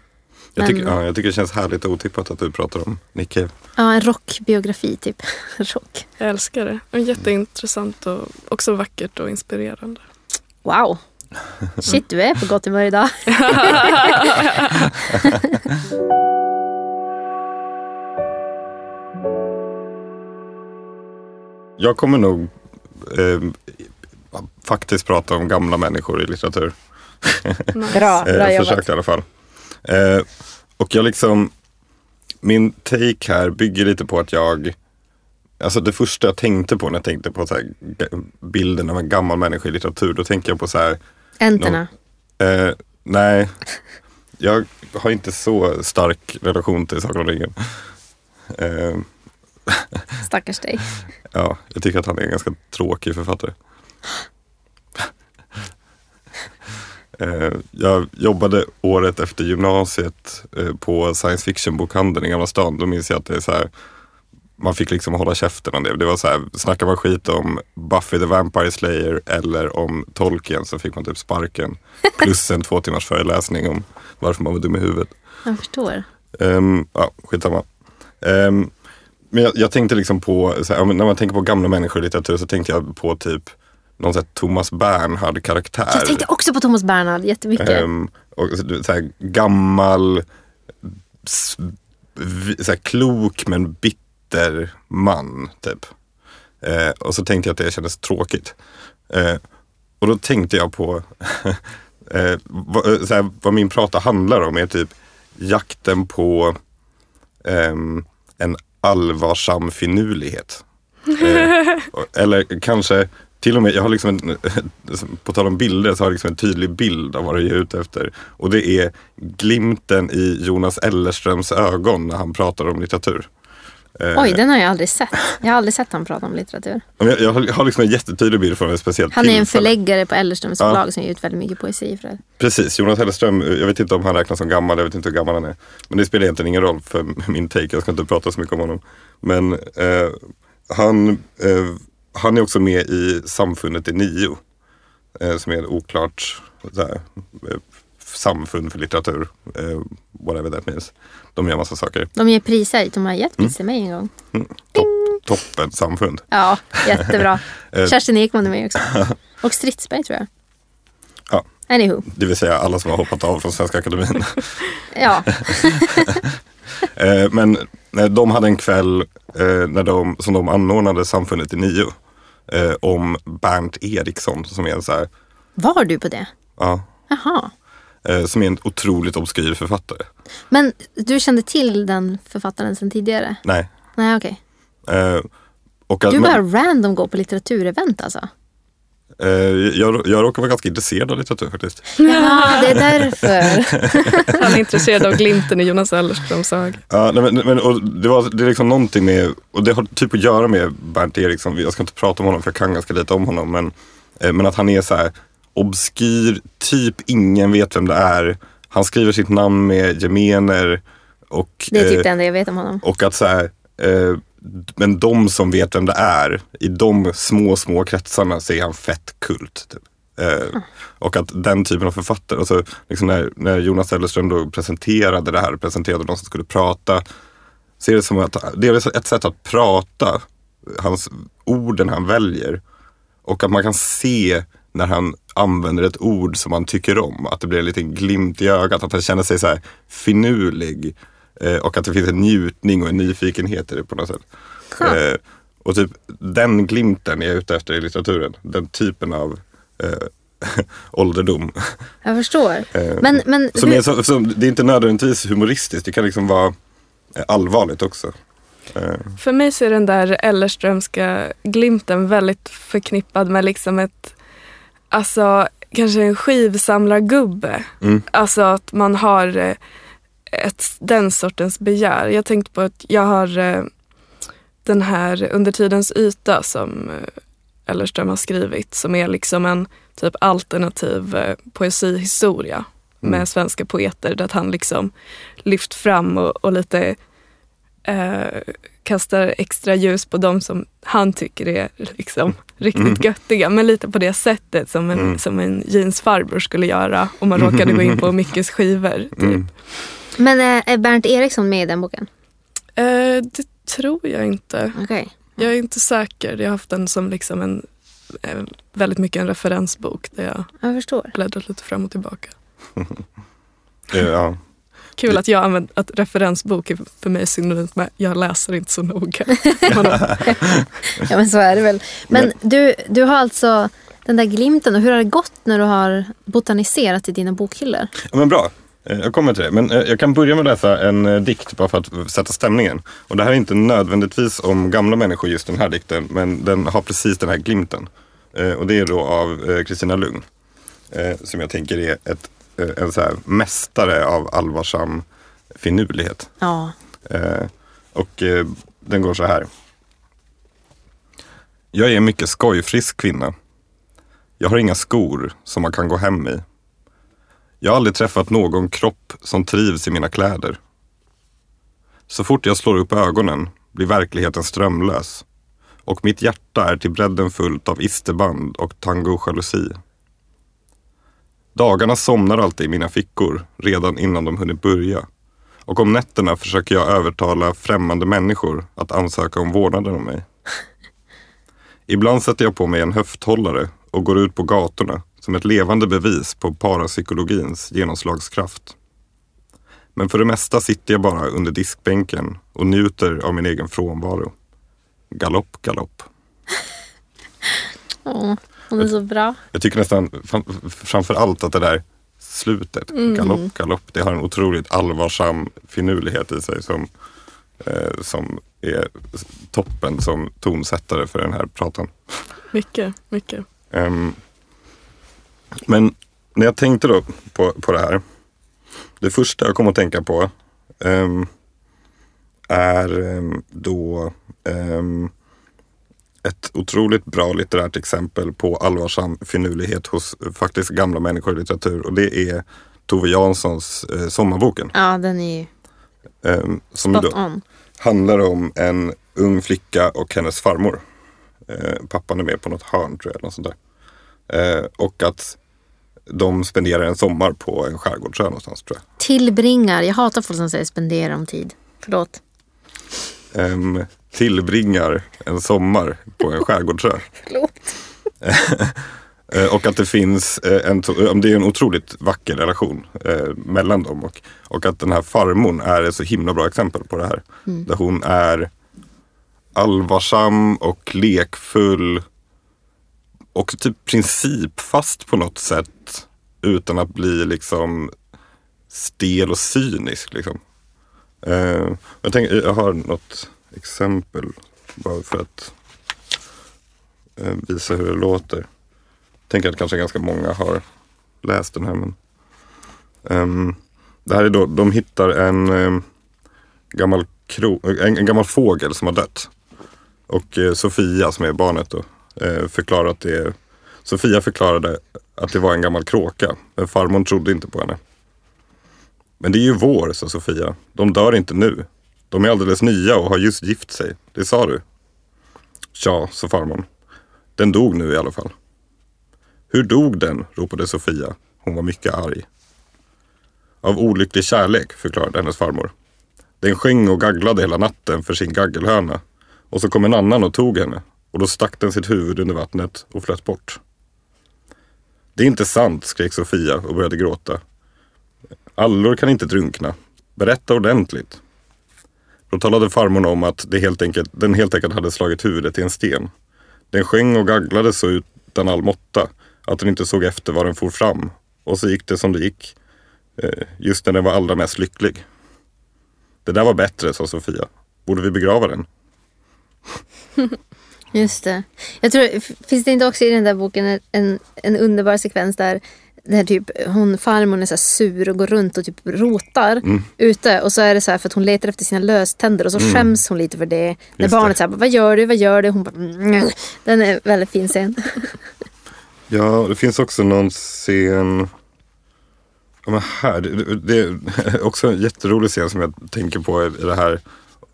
Jag, tycker, ja, jag tycker det känns härligt och otippat att du pratar om Nick Cave. ja, en rockbiografi typ. Rock. Jag älskar det. Och jätteintressant och också vackert och inspirerande. Wow. Shit, du är på gott humör idag. Jag kommer nog eh, faktiskt prata om gamla människor i litteratur. Nice. Bra, Eh, bra jag jobbat. försökte i alla fall. Eh, och jag liksom, min take här bygger lite på att jag, alltså det första jag tänkte på när jag tänkte på så här, bilden av en gammal människa i litteratur, då tänker jag på så här, Änterna. eh, nej, jag har inte så stark relation till Sagan om ringen. Eh, Stackars dig. ja, jag tycker att han är en ganska tråkig författare. Eh, Jag jobbade året efter gymnasiet eh, på science fiction-bokhandeln i Gamla stan. Då minns jag att det är så här, man fick liksom hålla käften om det. Det var så här, snackar man skit om Buffy the Vampire Slayer eller om Tolkien så fick man typ sparken. Plus en två timmars föreläsning om varför man var dum i huvudet. Jag förstår. Um, ja, skitsamma. Um, men jag, jag tänkte liksom på, här, när man tänker på gamla människor i litteratur så tänkte jag på typ någon sån här Thomas Bernhard karaktär. Jag tänkte också på Thomas Bernhard jättemycket. Ehm, och så, här, gammal, så här, klok men bitter man. Typ. Eh, och så tänkte jag att det kändes tråkigt. Eh, och då tänkte jag på eh, vad, så här, vad min prata handlar om är typ jakten på ehm, en allvarsam finurlighet. Eller kanske till och med, jag har liksom en, på tal om bilder så har jag liksom en tydlig bild av vad jag är ute efter. Och det är glimten i Jonas Ellerströms ögon när han pratar om litteratur. Eh, Oj, den har jag aldrig sett. Jag har aldrig sett han prata om litteratur. jag, jag har, jag har liksom en jättetydlig bild från ett speciellt Han är en tillfälle. förläggare på Ellerströms Ja. förlag som ger ut väldigt mycket poesi. För det. Precis, Jonas Hellström, jag vet inte om han räknas som gammal, jag vet inte hur gammal han är. Men det spelar egentligen ingen roll för min take, jag ska inte prata så mycket om honom. Men eh, han, eh, han är också med i Samfundet i nio. Eh, som är ett oklart här, eh, samfund för litteratur. Eh, whatever that means. De gör massa saker. De ger priser. De har gett pris till mig en gång. Topp, toppen samfund. Ja, jättebra. Kerstin Ekman är med också. Och Stridsberg tror jag. Ja, Anywho. det vill säga alla som har hoppat av från Svenska Akademin. Ja, men de hade en kväll när de, som de anordnade Samfundet i nio. Eh, om Bernt Eriksson som är en så här, var du på det? ja, Jaha. eh, som är en otroligt obskyr författare. Men du kände till den författaren sedan tidigare? Nej. Nej, okej. Eh, och att, Du men, bara random går på litteraturevent alltså? Eh, jag, jag råkar vara ganska intresserad av litteratur faktiskt. Jaha, det är därför. Han är intresserad av glimten i Jonas Ellerströms öga. Ja, nej, men, men, och det, var, det är liksom någonting med, och det har typ att göra med Bernt Eriksson. Jag ska inte prata om honom för jag kan ganska lite om honom. Men, eh, men att han är så här obskyr, typ ingen vet vem det är. Han skriver sitt namn med gemener. Och, Det är typ eh, det enda jag vet om honom. och att så här, eh, men de som vet vem det är, i de små, små kretsarna så är han fett kult. Typ. Eh, och att den typen av författare, alltså, liksom när, när Jonas Ellerström då presenterade det här, presenterade de som skulle prata. Ser det som att det är ett sätt att prata, hans orden han väljer. Och att man kan se när han använder ett ord som man tycker om. Att det blir en liten glimt i ögat, att han känner sig så här finurlig. Eh, och att det finns en njutning och en nyfikenhet i det på något sätt. Eh, och typ den glimten är jag ute efter i litteraturen. Den typen av eh, ålderdom. Jag förstår. Eh, Men, men som hur, är så, som, det är inte nödvändigtvis humoristiskt, det kan liksom vara eh, allvarligt också. Eh, För mig så är den där Ellerströmska glimten väldigt förknippad med liksom ett, alltså kanske en skivsamlargubbe. Mm. Alltså att man har eh, ett, den sortens begär. Jag tänkte på att jag har eh, den här Under tidens yta som eh, Ellerström har skrivit som är liksom en typ alternativ eh, poesihistoria med svenska poeter där han liksom lyft fram och, och lite eh, kastar extra ljus på de som han tycker är liksom riktigt göttiga. Men lite på det sättet som en, som en jeansfarbror skulle göra om man råkade gå in på Mickes skivor. Typ. Mm. men eh, är Bernt Eriksson med i den boken? Eh, det tror jag inte. Okej. Jag är inte säker. Jag har haft den som liksom en, eh, väldigt mycket en referensbok där jag Jag förstår. bläddrat lite fram och tillbaka. eh, ja. Kul att jag använder att referensbok är för mig synonymt med jag läser inte så noga. Ja men så är det väl. Men du, du har alltså den där glimten och hur har det gått när du har botaniserat i dina bokhyllor? Ja, men bra. Eh, Jag kommer till det. Men eh, jag kan börja med att läsa en eh, dikt bara för att sätta stämningen. Och det här är inte nödvändigtvis om gamla människor just den här dikten. Men den har precis den här glimten. Och det är då av Kristina Lugn. Som jag tänker är ett, en så här mästare av allvarsam finurlighet. Ja. Eh, och eh, den går så här. Jag är en mycket skojfrisk kvinna. Jag har inga skor som man kan gå hem i. Jag har aldrig träffat någon kropp som trivs i mina kläder. Så fort jag slår upp ögonen blir verkligheten strömlös och mitt hjärta är till bredden fullt av isterband och tango-jalusi. Dagarna somnar alltid i mina fickor redan innan de hunnit börja. Och om nätterna försöker jag övertala främmande människor att ansöka om vårdnaden om mig. Ibland sätter jag på mig en höfthållare och går ut på gatorna som ett levande bevis på parapsykologins genomslagskraft. Men för det mesta sitter jag bara under diskbänken och njuter av min egen frånvaro. Galopp, galopp. Åh, hon är så bra. Jag tycker nästan fram- framför allt att det där slutet, galopp, galopp, det har en otroligt allvarsam finurlighet i sig som, eh, som är toppen som tonsättare för den här pratan. mycket, mycket. Ehm, men när jag tänkte då på, på det här. Det första jag kom att tänka på ehm, är ehm, då ett otroligt bra litterärt exempel på allvarsam finurlighet hos eh, faktiskt gamla människor i litteratur. Och det är Tove Janssons eh, Sommarboken. Ja, den är ju ehm, som spot då on. handlar om en ung flicka och hennes farmor. Eh, pappan är med på något hörn tror jag. Eller sånt där. Eh, och att de spenderar en sommar på en skärgårdsö någonstans tror jag. Tillbringar. Jag hatar folk som säger spendera om tid. Förlåt. Ehm, tillbringar en sommar på en skärgårdsö. Eh, och att det finns eh, en, det är en otroligt vacker relation eh, mellan dem. Och, och att den här farmor är ett så himla bra exempel på det här. Där hon är allvarsam och lekfull. Och typ principfast på något sätt. Utan att bli liksom stel och cynisk. Liksom. Jag, tänker, jag har något exempel bara för att eh, visa hur det låter tänker att kanske ganska många har läst den här. Men, um, det här är då, de hittar en, um, gammal kro, en, en gammal fågel som har dött. Och uh, Sofia som är barnet då, uh, förklarar att det är, Sofia förklarade att det var en gammal kråka. Men farmor trodde inte på henne. Men det är ju vår, sa Sofia. De dör inte nu. De är alldeles nya och har just gift sig. Det sa du. Ja, sa farmor. Den dog nu i alla fall. Hur dog den? ropade Sofia. Hon var mycket arg. Av olycklig kärlek, förklarade hennes farmor. Den sjöng och gagglade hela natten för sin gaggelhöna. Och så kom en annan och tog henne. Och då stack den sitt huvud under vattnet och flöt bort. Det är inte sant, skrek Sofia och började gråta. Allor kan inte drunkna. Berätta ordentligt. Då talade farmor om att det helt enkelt, den helt enkelt hade slagit huvudet i en sten. Den sjöng och gagglade så utan all måtta att den inte såg efter var den for fram. Och så gick det som det gick. Eh, just när den var allra mest lycklig. Det där var bättre, sa Sofia. Borde vi begrava den? Just det. Jag tror, finns det inte också i den där boken en, en underbar sekvens där där typ hon farmor är så sur och går runt och typ rotar mm. ute. Och så är det så här för att hon letar efter sina löständer och så mm. skäms hon lite för det. När Just barnet säger vad gör du, vad gör du? Hon bara, mm. Den är väldigt fin scen. ja, det finns också någon scen Ja, men här, det, det är också en jätterolig scen som jag tänker på i det här.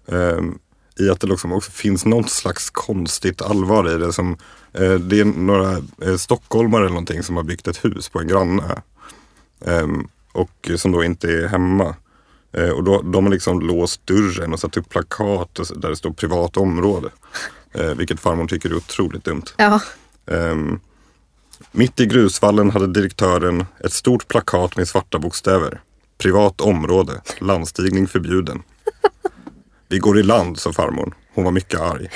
Um, I att det liksom också finns något slags konstigt allvar i det. Som, det är några uh, stockholmare eller någonting som har byggt ett hus på en granne. Um, och som då inte är hemma. Uh, och då, de har liksom låst dörren och satt upp plakat där det står privat område. vilket farmor tycker är otroligt dumt. Ja. Um, mitt i grusvallen hade direktören ett stort plakat med svarta bokstäver. Privat område, landstigning förbjuden. Vi går i land, sa farmor. Hon var mycket arg.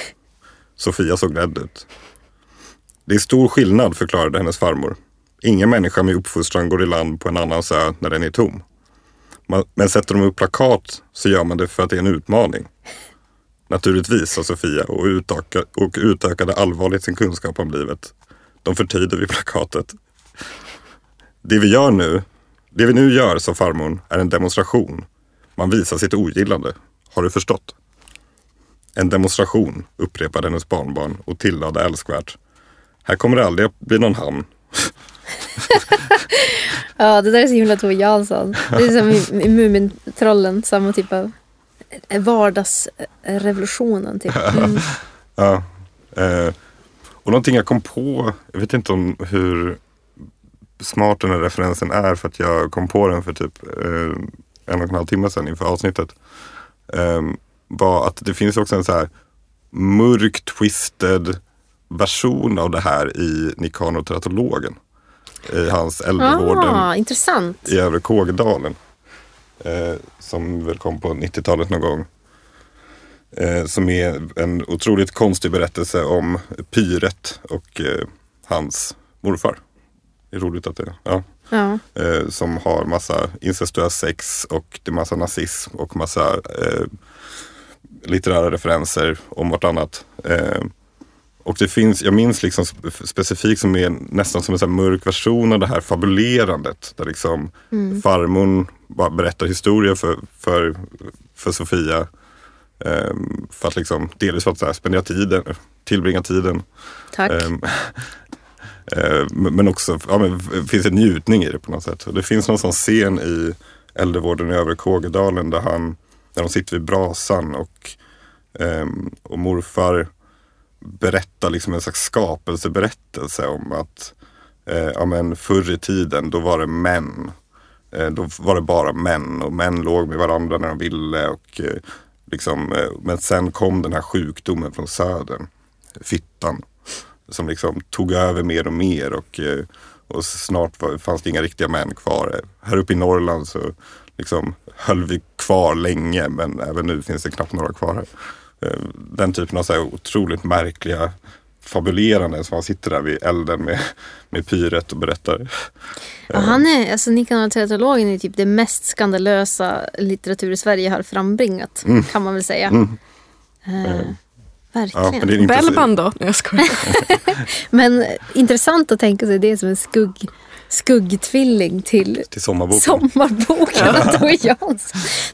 Sofia såg rädd ut. Det är stor skillnad, förklarade hennes farmor. Ingen människa med uppfostran går i land på en annans ö när den är tom. Men sätter de upp plakat så gör man det för att det är en utmaning. Naturligtvis, sa Sofia och, utöka, och utökade allvarligt sin kunskap om livet. De förtider vid plakatet. Det vi gör nu, det vi nu gör, sa farmor, är en demonstration. Man visar sitt ogillande. Har du förstått? En demonstration, upprepade hennes barnbarn och tillade älskvärt. Här kommer det aldrig att bli någon hamn. ja, det där är så himla Tove Jansson. Det är som i, Mumintrollen, samma typ av vardagsrevolutionen. Typ. Mm. ja. Eh, och någonting jag kom på, jag vet inte om hur smart den här referensen är för att jag kom på den för typ eh, en och en halv timme sedan inför avsnittet. Eh, var att det finns också en så här mörk twisted version av det här i Nikanor I hans äldrevården ah, intressant. i Övre Kågedalen. Eh, som väl kom på 90-talet någon gång. Eh, som är en otroligt konstig berättelse om Pyret och eh, hans morfar. Det är roligt att det ja. ja. Eh, som har massa incestuös sex och det är massa nazism och massa eh, litterära referenser om vartannat. Eh, och det finns, jag minns liksom specifikt som är nästan som en sån mörk version av det här fabulerandet. Där liksom mm. farmor bara berättar historier för, för, för Sofia. Um, för att liksom, delvis för att så här, spendera tiden, tillbringa tiden. Tack. Um, uh, men också, ja, men, finns en njutning i det på något sätt. Det finns någon sån scen i äldrevården i Övre Kågedalen där, han, där de sitter vid brasan och, um, och morfar berättar liksom en slags skapelseberättelse om att eh, ja, men förr i tiden då var det män. Eh, då var det bara män och män låg med varandra när de ville och eh, Liksom, eh, men sen kom den här sjukdomen från södern, fittan, som liksom tog över mer och mer och, eh, och snart var, fanns det inga riktiga män kvar. Här uppe i Norrland så liksom höll vi kvar länge men även nu finns det knappt några kvar här. Eh, den typen av så här otroligt märkliga fabulerande som han sitter där vid elden med, med pyret och berättar. Ja, han är, alltså Nikanor är typ det mest skandalösa litteratur Sverige har frambringat. Mm. Kan man väl säga. Mm. Uh, verkligen. Ja, Bellman då? Nej, jag skojar. men intressant att tänka sig det som en skugg skuggtvilling till, till sommarboken. sommarboken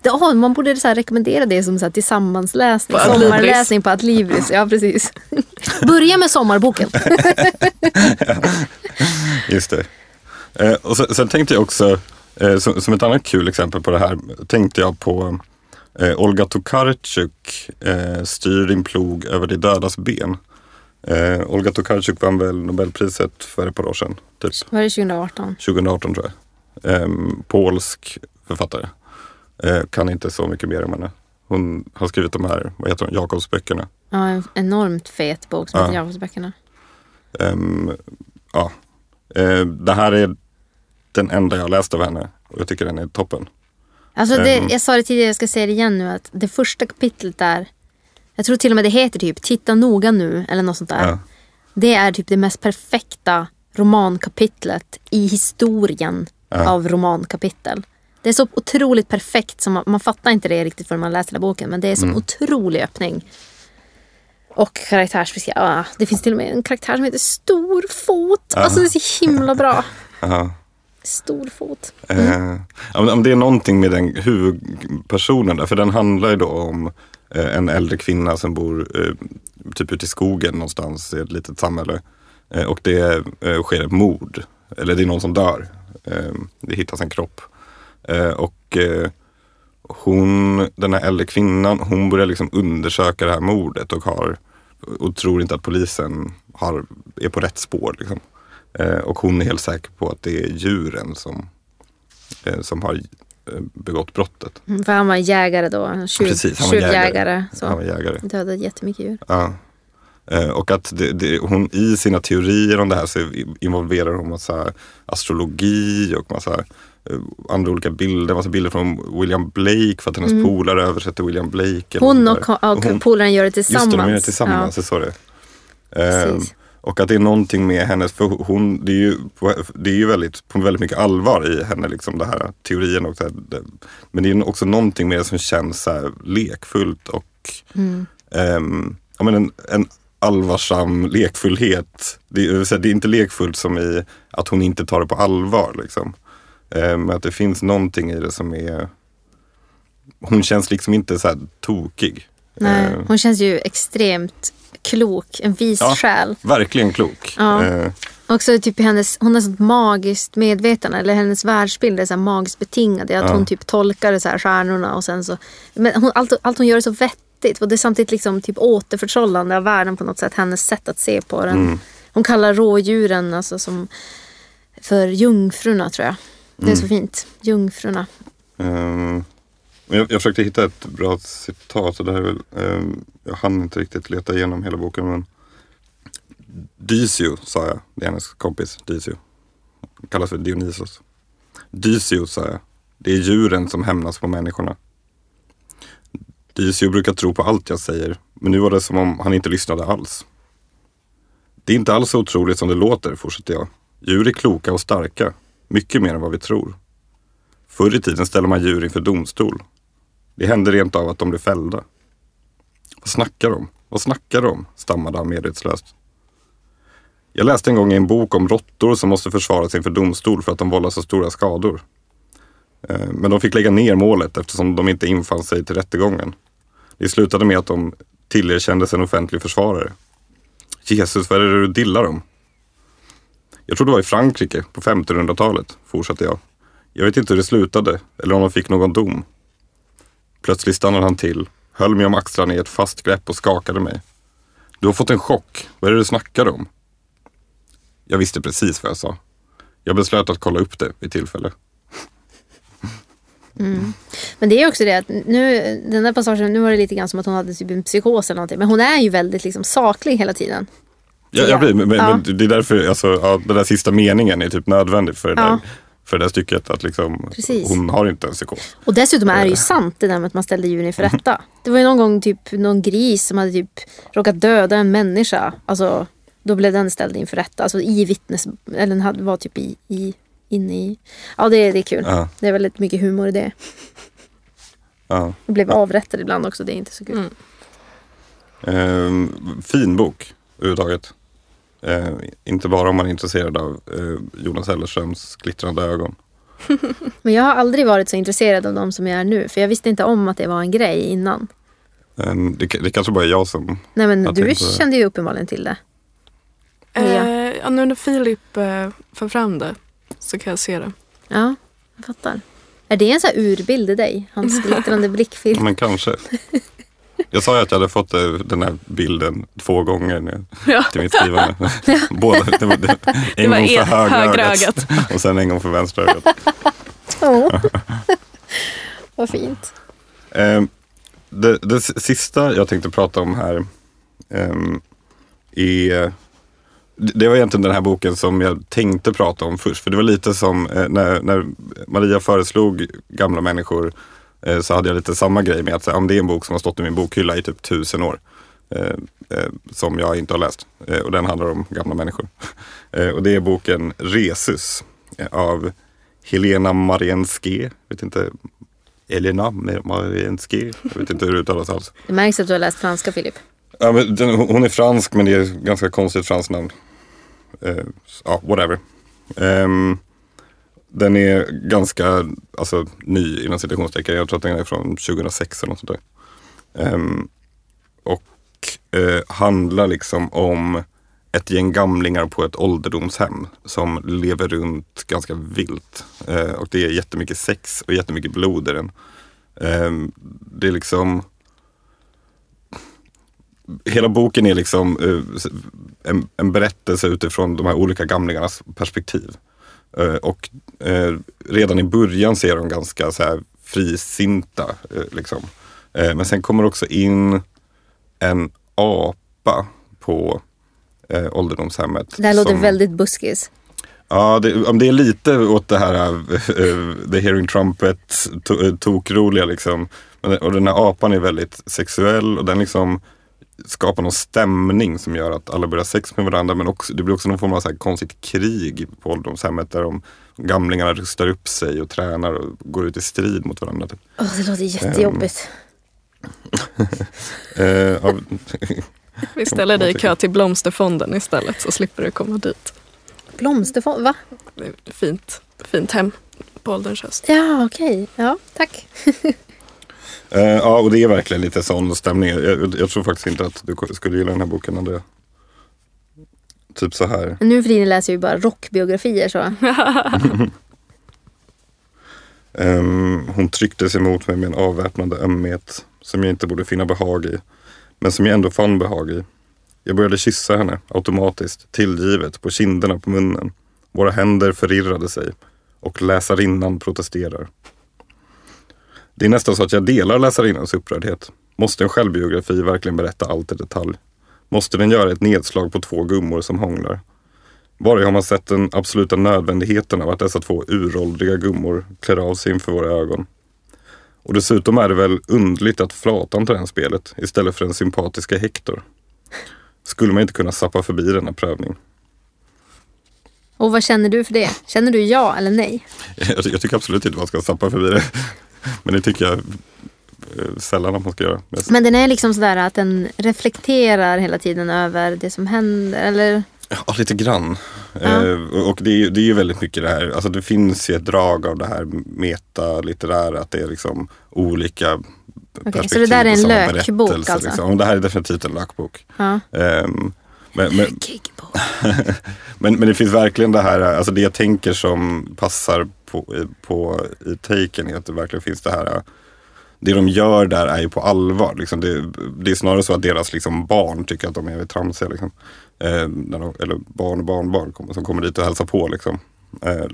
ja. man borde så rekommendera det som så här tillsammansläsning, på sommarläsning på Adlibris. Ja, precis. Börja med sommarboken. ja, just det. Eh, och sen, sen, tänkte jag också, eh, som, som, ett annat kul exempel på det här, tänkte jag på eh, Olga Tokarczuk, eh, Styr din plog över de dödas ben. Eh, Olga Tokarczuk vann väl Nobelpriset för ett par år sedan. Typ Var det 2018? 2018 tror jag. Eh, polsk författare. Eh, kan inte så mycket mer om henne. Hon har skrivit de här, vad heter de, Jakobsböckerna. Ja, en enormt fet bok som Ja. heter Jakobsböckerna. Ehm, ja. Eh, det här är den enda jag läst av henne och jag tycker den är toppen. Alltså det, Ehm. jag sa det tidigare, jag ska säga det igen nu. Att det första kapitlet där, jag tror till och med det heter typ Titta noga nu eller något sånt där. Ja. Det är typ det mest perfekta romankapitlet i historien Ja. av romankapitel. Det är så otroligt perfekt, som man, man fattar inte det riktigt förrän man läser hela boken. Men det är så Mm. otrolig öppning. Och karaktärsbeskrivning. Ja, det finns till och med en karaktär som heter Storfot. Alltså det är så himla bra. Ja. Storfot. Eh, om, om det är någonting med den huvudpersonen där, för den handlar ju då om Eh, en äldre kvinna som bor eh, typ ute i skogen någonstans i ett litet samhälle. Eh, och det eh, sker ett mord, eller det är någon som dör. Eh, det hittas en kropp. Eh, och eh, hon, den här äldre kvinnan, hon börjar liksom undersöka det här mordet och, har, och tror inte att polisen har, är på rätt spår. Liksom. Eh, och hon är helt säker på att det är djuren som, eh, som har begått brottet. Mm, För han var jägare då. Tjuv, Precis, han var jägare. tjuvjägare. Så. Han var jägare. Dödade jättemycket djur. Ja. Eh, och att det, det, hon i sina teorier om det här så involverar hon massa astrologi och massa eh, andra olika bilder. Massa bilder från William Blake för att hennes polare översätter William Blake. Hon och, och, hon- polaren gör det tillsammans. Just det, de gör det tillsammans, jag såg det. Eh, Precis. Och att det är någonting med hennes, för hon, det är ju, det är ju väldigt, på väldigt mycket allvar i henne, liksom det här teorien. Och här, det, men det är också någonting med det som känns så här lekfullt och Mm. ehm, ja, men en, en allvarsam lekfullhet. Det, är- här, det är inte lekfullt som i att hon inte tar det på allvar. Liksom. Men att det finns någonting i det som är Hon känns liksom inte så här tokig. Nej, Eh, hon känns ju extremt klok. En vis Ja. själ. Verkligen klok. Ja. Eh, Också typ hennes, hon har sånt magiskt medvetande. Eller hennes världsbild är så magiskt betingad. Att Ja. hon typ tolkar så här stjärnorna och sen så. Men hon, allt, allt hon gör är så vettigt. Och det är samtidigt liksom typ återförtrollande av världen på något sätt. Hennes sätt att se på den. Mm. Hon kallar rådjuren alltså som för jungfrurna tror jag. Det är Mm. så fint. Jungfrurna. Men jag, jag försökte hitta ett bra citat. Så det här är väl, eh, jag hann inte riktigt leta igenom hela boken. Men Dysio sa jag. Det är hennes kompis Dysio. Kallas för Dionysos. Dysio sa jag. Det är djuren som hämnas på människorna. Dysio brukar tro på allt jag säger. Men nu var det som om han inte lyssnade alls. Det är inte alls så otroligt som det låter, fortsätter jag. Djur är kloka och starka. Mycket mer än vad vi tror. Förr i tiden ställde man djur inför domstol. Det hände rent av att de blev fällda. Vad snackar de? Vad snackar de? stammade han medvetslöst. Jag läste en gång i en bok om råttor som måste försvaras inför domstol för att de vållar så stora skador. Eh, men de fick lägga ner målet eftersom de inte infann sig till rättegången. Det slutade med att de tillerkändes en offentlig försvarare. Jesus, vad är det du dillar om? Jag tror det var i Frankrike på 1500-talet, fortsatte jag. Jag vet inte hur det slutade eller om de fick någon dom. Plötsligt stannade han till, höll mig om axlarna i ett fast grepp och skakade mig. Du har fått en chock. Vad är det du snackar om? Jag visste precis vad jag sa. Jag beslöt att kolla upp det vid tillfälle. Men det är också det att nu, den där passagen, nu var det lite grann som att hon hade typ en psykos eller någonting. Men hon är ju väldigt liksom saklig hela tiden. Ja, Ja. jag blir, men, Ja. men det är därför alltså, ja, den där sista meningen är typ nödvändig för det, Ja. där, för det stycket. Att liksom, Precis. hon har inte en psykos. Och dessutom är det ju sant det där med att man ställde djuren inför rätta. Det var ju någon gång typ någon gris som hade typ råkat döda en människa. Alltså då blev den ställd inför rätta. Alltså i vittnes... Eller den hade, var typ i, i, inne i... Ja det, det är kul. Ja. Det är väldigt mycket humor i det. Ja. Och blev avrättad ibland också. Det är inte så kul. Mm. Ehm, fin bok överhuvudtaget. Ehm, inte bara om man är intresserad av eh, Jonas Hellerströms glittrande ögon. Men jag har aldrig varit så intresserad av dem som jag är nu. För jag visste inte om att det var en grej innan. Det, det kanske bara är jag som... Nej men du kände ju uppenbarligen till det. Eh, ja, nu när Filip eh, för fram det så kan jag se det. Ja, jag fattar. Är det en sån här urbild i dig? Hans glittrande blickfilm. Men kanske. Jag sa ju att jag hade fått eh, den här bilden två gånger nu, Ja. till mitt skrivande. Båda, det var, det, en var gång för högra högra ögat och sen en gång för vänstra ögat. Åh. Vad fint. Eh, det, det sista jag tänkte prata om här ehm, är det det var egentligen den här boken som jag tänkte prata om först. För det var lite som eh, när, när Maria föreslog Gamla människor så hade jag lite samma grej med att om det är en bok som har stått i min bokhylla i typ tusen år. Eh, eh, som jag inte har läst. Eh, och den handlar om gamla människor. Eh, och det är boken Resus eh, av Helena Marienske. Vet inte, Elena Marienske. Jag vet inte hur det uttalas alls. Det märks att du har läst franska Filip. Ja, men den, hon är fransk men det är ett ganska konstigt franskt namn. Eh, ja, whatever. Ehm, den är ganska alltså, ny inom citationstecken. Jag tror att den är från 2006 eller något sånt där. Um, och uh, handlar liksom om ett gäng gamlingar på ett ålderdomshem som lever runt ganska vilt. Uh, och det är jättemycket sex och jättemycket blod i den. Um, det är liksom hela boken är liksom eh, en, en berättelse utifrån de här olika gamlingarnas perspektiv. Eh, och eh, redan i början ser de ganska så här frisinta. eh, liksom. Men sen kommer också in en apa på eh, ålderdomshemmet. Det här låter som- väldigt buskis. Ja, det, det är lite åt det här uh, The Hearing Trumpet to, tokroliga liksom. Men Och den här apan är väldigt sexuell och den liksom skapar någon stämning som gör att alla börjar sex med varandra. Men också, det blir också någon form av så här konstigt krig på ålderdomshemmet där de gamlingarna rustar upp sig och tränar och går ut i strid mot varandra. Typ. Åh, det låter jättejobbigt. Eh, ja, Vi ställer dig i kö till Blomsterfonden istället så slipper du komma dit. Blomsterfond, va? Fint, fint hem på ålderns höst. Ja, okej. Ja, tack. eh, ja, och det är verkligen lite sån stämning. Jag, jag, tror faktiskt inte att du skulle gilla den här boken. Det, typ så här. Nu för tiden läser jag ju bara rockbiografier så. Ehm, hon trycktes emot mig med en avväpnande ömhet som jag inte borde finna behag i, men som jag ändå fann behag i. Jag började kyssa henne automatiskt, tillgivet, på kinderna på munnen. Våra händer förirrade sig och läsarinnan protesterar. Det är nästan så att jag delar läsarinnans upprördhet. Måste en självbiografi verkligen berätta allt i detalj? Måste den göra ett nedslag på två gummor som hånglar? Bara har man sett den absoluta nödvändigheten av att dessa två uråldriga gummor klär av sig inför våra ögon. Och dessutom är det väl undligt att flatan till det här spelet istället för den sympatiska Hector. Skulle man inte kunna sappa förbi denna prövning? Och vad känner du för det? Känner du ja eller nej? Jag, jag tycker absolut inte man ska sappa förbi det. Men det tycker jag eh, sällan att man ska göra. Men den är liksom sådär att den reflekterar hela tiden över det som händer. Eller? Ja, lite grann. Ja. Eh, och det är, ju- det är ju väldigt mycket det här, alltså det finns ju ett drag av det här meta-litterära, att det är liksom olika perspektiv så det där är en lökbok alltså? Liksom. Och Det här är definitivt en lökbok. Ja. Ehm, men, men, men, men det finns verkligen det här, alltså det jag tänker som passar på, på i taken är att det verkligen finns det här det de gör där är ju på allvar. Liksom det, det är snarare så att deras liksom barn tycker att de är tramsiga. Liksom. Eh, de, eller barn och barnbarn kommer, som kommer dit och hälsar på. Liksom. Eh,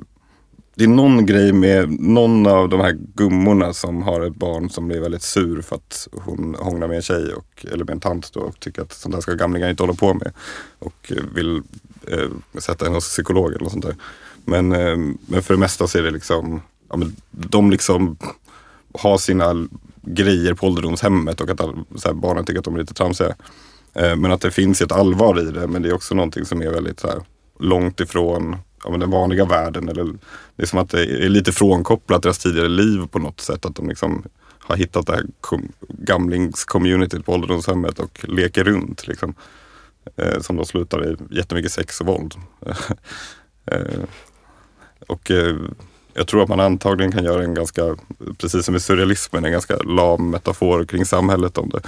det är någon grej med någon av de här gummorna som har ett barn som blir väldigt sur för att hon hånglar med en tjej och, eller med en tant då, och tycker att sånt där ska gamlingar inte hålla på med. Och eh, vill eh, sätta henne hos psykolog eller något sånt där. Men, eh, men för det mesta så är det liksom, ja, men de liksom har sina grejer på ålderdomshemmet och att så här, barnen tycker att de är lite tramsiga. Eh, men att det finns ett allvar i det. Men det är också någonting som är väldigt så här, långt ifrån ja, men den vanliga världen. Eller, det är som att det är lite frånkopplat deras tidigare liv på något sätt. Att de liksom har hittat det här gamlingscommunityt på ålderdomshemmet och leker runt. Liksom. Eh, som då slutar i jättemycket sex och våld. eh, och eh, jag tror att man antagligen kan göra en ganska, precis som i surrealismen, en ganska lam metafor kring samhället om det.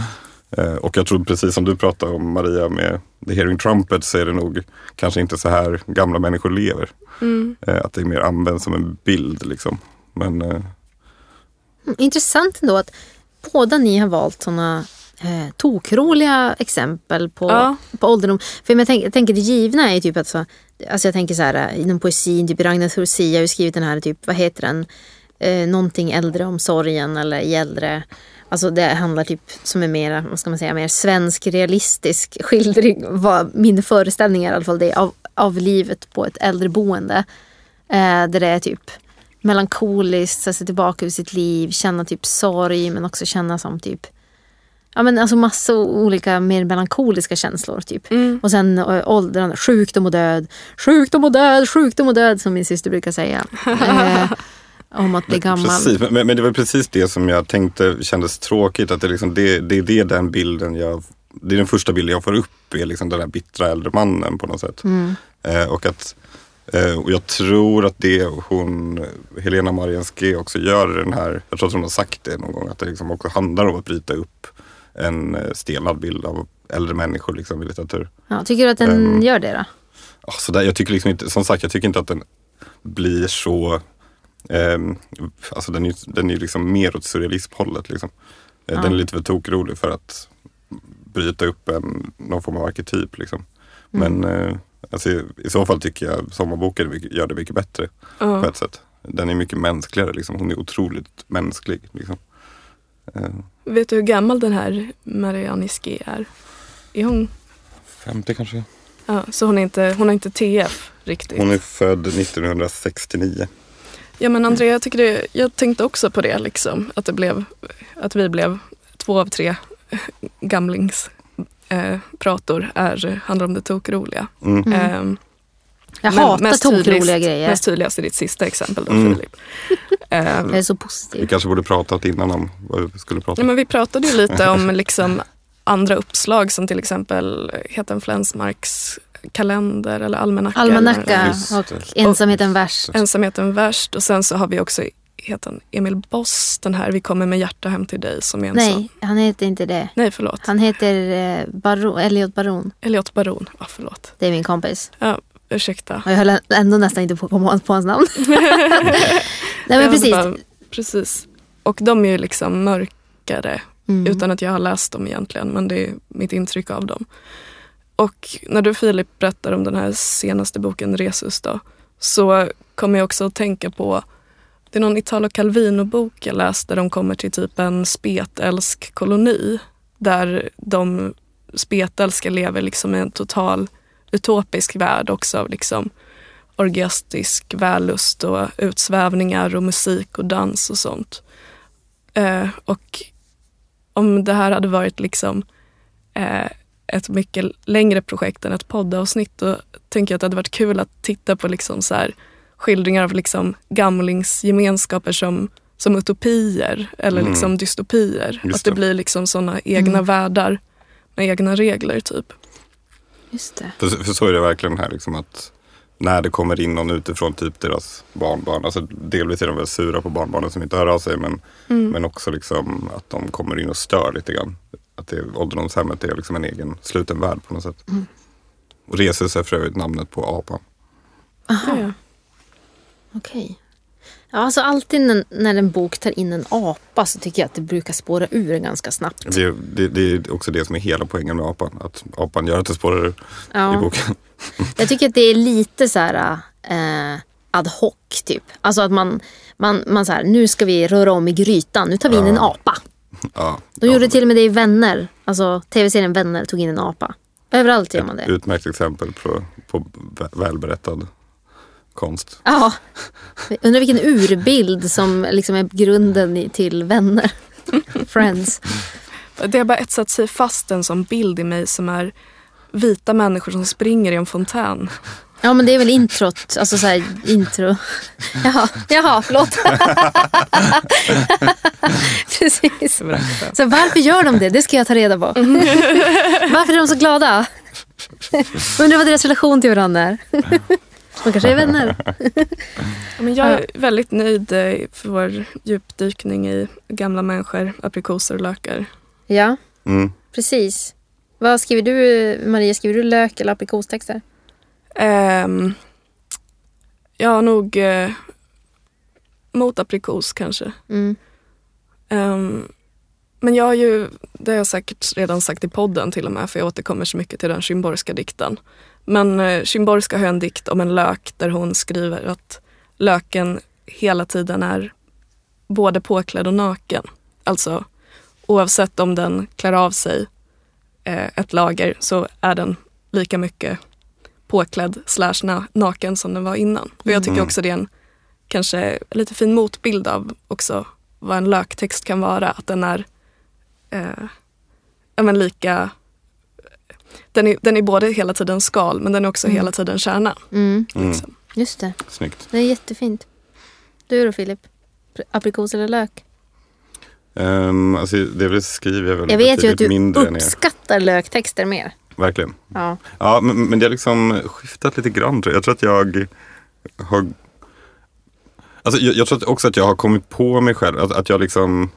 Eh, och jag tror precis som du pratade om Maria med The Hearing Trumpet så är det nog kanske inte så här gamla människor lever. Eh, att det är mer använt som en bild liksom. Men eh, Mm, Intressant ändå att båda ni har valt såna eh, tokroliga exempel på, Ja. på ålderdom. För jag, tänker, jag tänker det givna är typ att så, alltså jag tänker så här eh, inom poesin, typ Ragnar Thorsé har ju skrivit den här, typ, vad heter den, eh, någonting äldre om sorgen eller i äldre. Alltså det handlar typ som är mer, vad ska man säga, mer svensk realistisk skildring, vad min föreställning är i alla fall det, av, av livet på ett äldreboende. Eh, där det är typ melankoliskt, så se tillbaka över sitt liv, känna typ sorg men också känna som typ Ja men alltså massa olika mer melankoliska känslor typ. Och sen åldrande, sjukdom och död. Sjukdom och död, sjukdom och död som min syster brukar säga. eh, om att bli gammal. Precis, men, men det var precis det som jag tänkte kändes tråkigt. Att det, liksom, det, det, det är den bilden jag det är den första bilden jag får upp är liksom den där bittra äldre mannen på något sätt. Eh, och, att, eh, och jag tror att det hon, Helena Marienske också gör den här, jag tror att hon har sagt det någon gång, att det liksom också handlar om att bryta upp en eh, stelnad bild av äldre människor liksom, i litteratur. Ja, tycker du att den Ehm, gör det då? Ja, Så där, jag tycker liksom inte, som sagt, jag tycker inte att den blir så ehm, alltså den är, den är liksom mer åt surrealismhållet. Liksom. Eh, Den är lite för tokrolig för att bryta upp en, någon form av arketyp. Liksom. Men eh, alltså, i, så fall tycker jag Sommarboken gör det mycket bättre Ja. på ett sätt. Den är mycket mänskligare. Liksom. Hon är otroligt mänsklig. Liksom. Eh, Vet du hur gammal den här Marianne Iski är? Är hon? 50 kanske? Ja, så hon är inte, hon har inte TF riktigt. Hon är född 1969. Ja men Andrea, jag, tycker det, jag tänkte också på det liksom. Att, det blev, att vi blev två av tre gamlings eh, är, handlar om det tokroliga. Mm. Ehm, Jag men hatar mest tokroliga grejer. Mest tydligast i ditt sista exempel då Mm. Filip. Ehm, Jag är så Vi positiv. kanske borde pratat innan om vad vi skulle prata Ja, om. men vi pratade ju lite om liksom andra uppslag som till exempel heter en Flensmarks kalender eller almanacka. Almanacka och det. ensamheten värst. Ensamheten värst och sen så har vi också heter Emil Boss, den här Vi kommer med hjärta hem till dig som är en sån. Nej, han heter inte det. Nej, förlåt. Han heter eh, Baron, Elliot Baron. Elliot Baron. Ja, förlåt. Det är min kompis. Ja, ursäkta. Jag höll ändå nästan inte på att komma på hans namn. Nej men precis. bara- precis. Och de är ju liksom mörkare Mm. utan att jag har läst dem egentligen, men det är mitt intryck av dem. Och när du Filip berättar om den här senaste boken Resus då, så kommer jag också att tänka på det är någon Italo Calvino-bok jag läste där de kommer till typ en spetälsk koloni där de spetälska lever liksom i en total utopisk värld också av liksom orgiastisk vällust och utsvävningar och musik och dans och sånt. Eh, och om det här hade varit liksom eh, ett mycket längre projekt än ett poddavsnitt då tänker jag att det hade varit kul att titta på liksom så här skildringar av liksom gamlingsgemenskaper som, som utopier eller Mm. liksom dystopier. Just att det det. blir liksom såna egna Mm. världar med egna regler typ. Just det. För, för så är det verkligen här liksom att när det kommer in någon utifrån, typ deras barnbarn. Alltså delvis är de väl sura på barnbarnen som inte hör av sig men, men också liksom att de kommer in och stör lite grann. Att det, ålderdomshemmet är liksom en egen sluten värld på något sätt. Och Resus är för övrigt namnet på apan. Ja. Okej. Ja, alltså alltid när, en bok tar in en apa så tycker jag att det brukar spåra ur ganska snabbt. Det, det, det är också det som är hela poängen med apan. Att apan gör att det spårar ur i Ja. boken. Jag tycker att det är lite så här eh, ad hoc typ. Alltså att man, man, man så här, nu ska vi röra om i grytan, nu tar vi in en apa. Ja, De ja, gjorde till och med det i Vänner. Alltså tv-serien Vänner tog in en apa. Överallt gör man det. Utmärkt exempel på, på vä- välberättad konst. Ja. Undrar vilken urbild som liksom är grunden till Vänner. Friends. Det har bara etsat sig fast en sån bild i mig som är vita människor som springer i en fontän. Ja men det är väl introt. Alltså så här intro. Jaha, jaha förlåt. Precis. Så varför gör de det? Det ska jag ta reda på. varför är de så glada? Undrar vad deras relation till varandra är. De kanske är vänner. Ja, Men jag är väldigt nöjd eh, för vår djupdykning i gamla människor, aprikoser och lökar. Ja, Mm. precis. Vad skriver du Maria? Skriver du lök eller aprikostexter? Um, ja, nog eh, mot aprikos kanske. Mm. Ehm, Men jag har ju, det har jag säkert redan sagt i podden till och med, för jag återkommer så mycket till den Szymborska dikten. Men eh, Szymborska har en dikt om en lök där hon skriver att löken hela tiden är både påklädd och naken. Alltså oavsett om den klär av sig eh, ett lager så är den lika mycket påklädd slash na naken som den var innan. Och jag tycker Mm. också det är en kanske lite fin motbild av också vad en löktext kan vara. Att den är eh, ja, men lika den är, den är både hela tiden skal men den är också Mm. hela tiden kärna. Mm, Mm. Liksom. just det. Snyggt. Det är jättefint. Du då Filip? Aprikos eller lök? Um, alltså, det väl skriver jag väl Jag vet ju att du uppskattar löktexter mer. Verkligen. Ja. Ja, men, men det har liksom skiftat lite grann. tror Jag Jag tror att jag har... Alltså, jag, jag tror att också att jag har kommit på mig själv. Att, att jag liksom,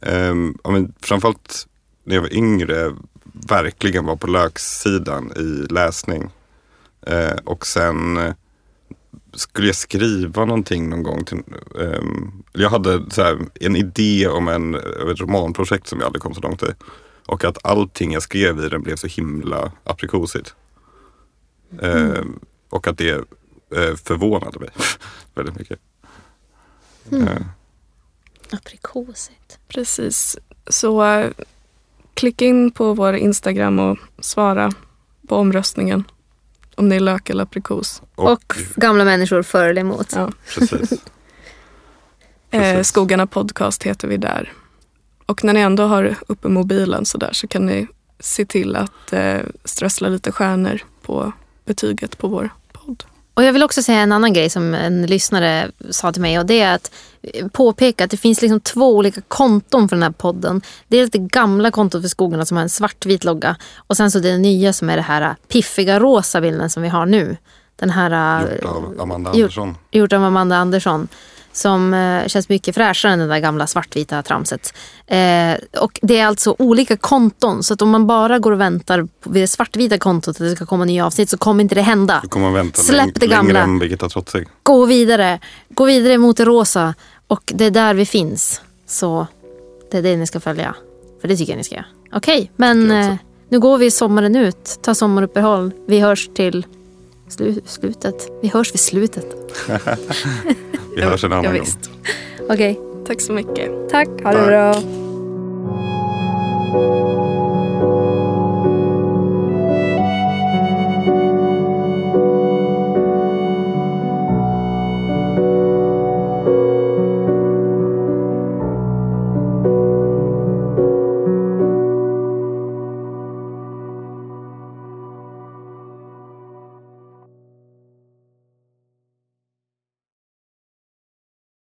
um, ja, men framförallt när jag var yngre, verkligen var på löksidan i läsning. Eh, och sen eh, skulle jag skriva någonting någon gång. Till, ehm, jag hade så här, en idé om en, ett romanprojekt som jag aldrig kom så långt i. Och att allting jag skrev i den blev så himla aprikosigt. Ehm, och att det eh, förvånade mig väldigt mycket. Eh, Aprikosigt. Precis. Så eh, klicka in på vår Instagram och svara på omröstningen. Om ni är lök eller aprikos. och, Och, gamla människor för eller emot. Ja. precis. Eh, Precis. Skogarna podcast heter vi där. Och när ni ändå har uppe mobilen så där så kan ni se till att eh, strössla lite stjärnor på betyget på vår podd. Och jag vill också säga en annan grej som en lyssnare sa till mig och det är att påpeka att det finns liksom två olika konton för den här podden. Dels det gamla kontot för skogarna som har en svartvit logga och sen så det nya som är det här piffiga rosa bilden som vi har nu. Den här Gjort av Amanda Andersson. gjort av Amanda Andersson. Som eh, känns mycket fräschare än det där gamla svartvita tramset. Eh, och det är alltså olika konton. Så att om man bara går och väntar på vid det svartvita kontot att det ska komma nya avsnitt så kommer inte det hända. Släpp det gamla. Gå vidare. Gå vidare mot det rosa. Och det är där vi finns. Så det är det ni ska följa. För det tycker jag ni ska göra. Okej, men jag också. eh, nu går vi sommaren ut. Ta sommaruppehåll. Vi hörs till slu- slutet. Vi hörs vid slutet. Vi hörs en annan ja, gång. visst. Okej, Tack så mycket. tack. Ha det Tack. bra.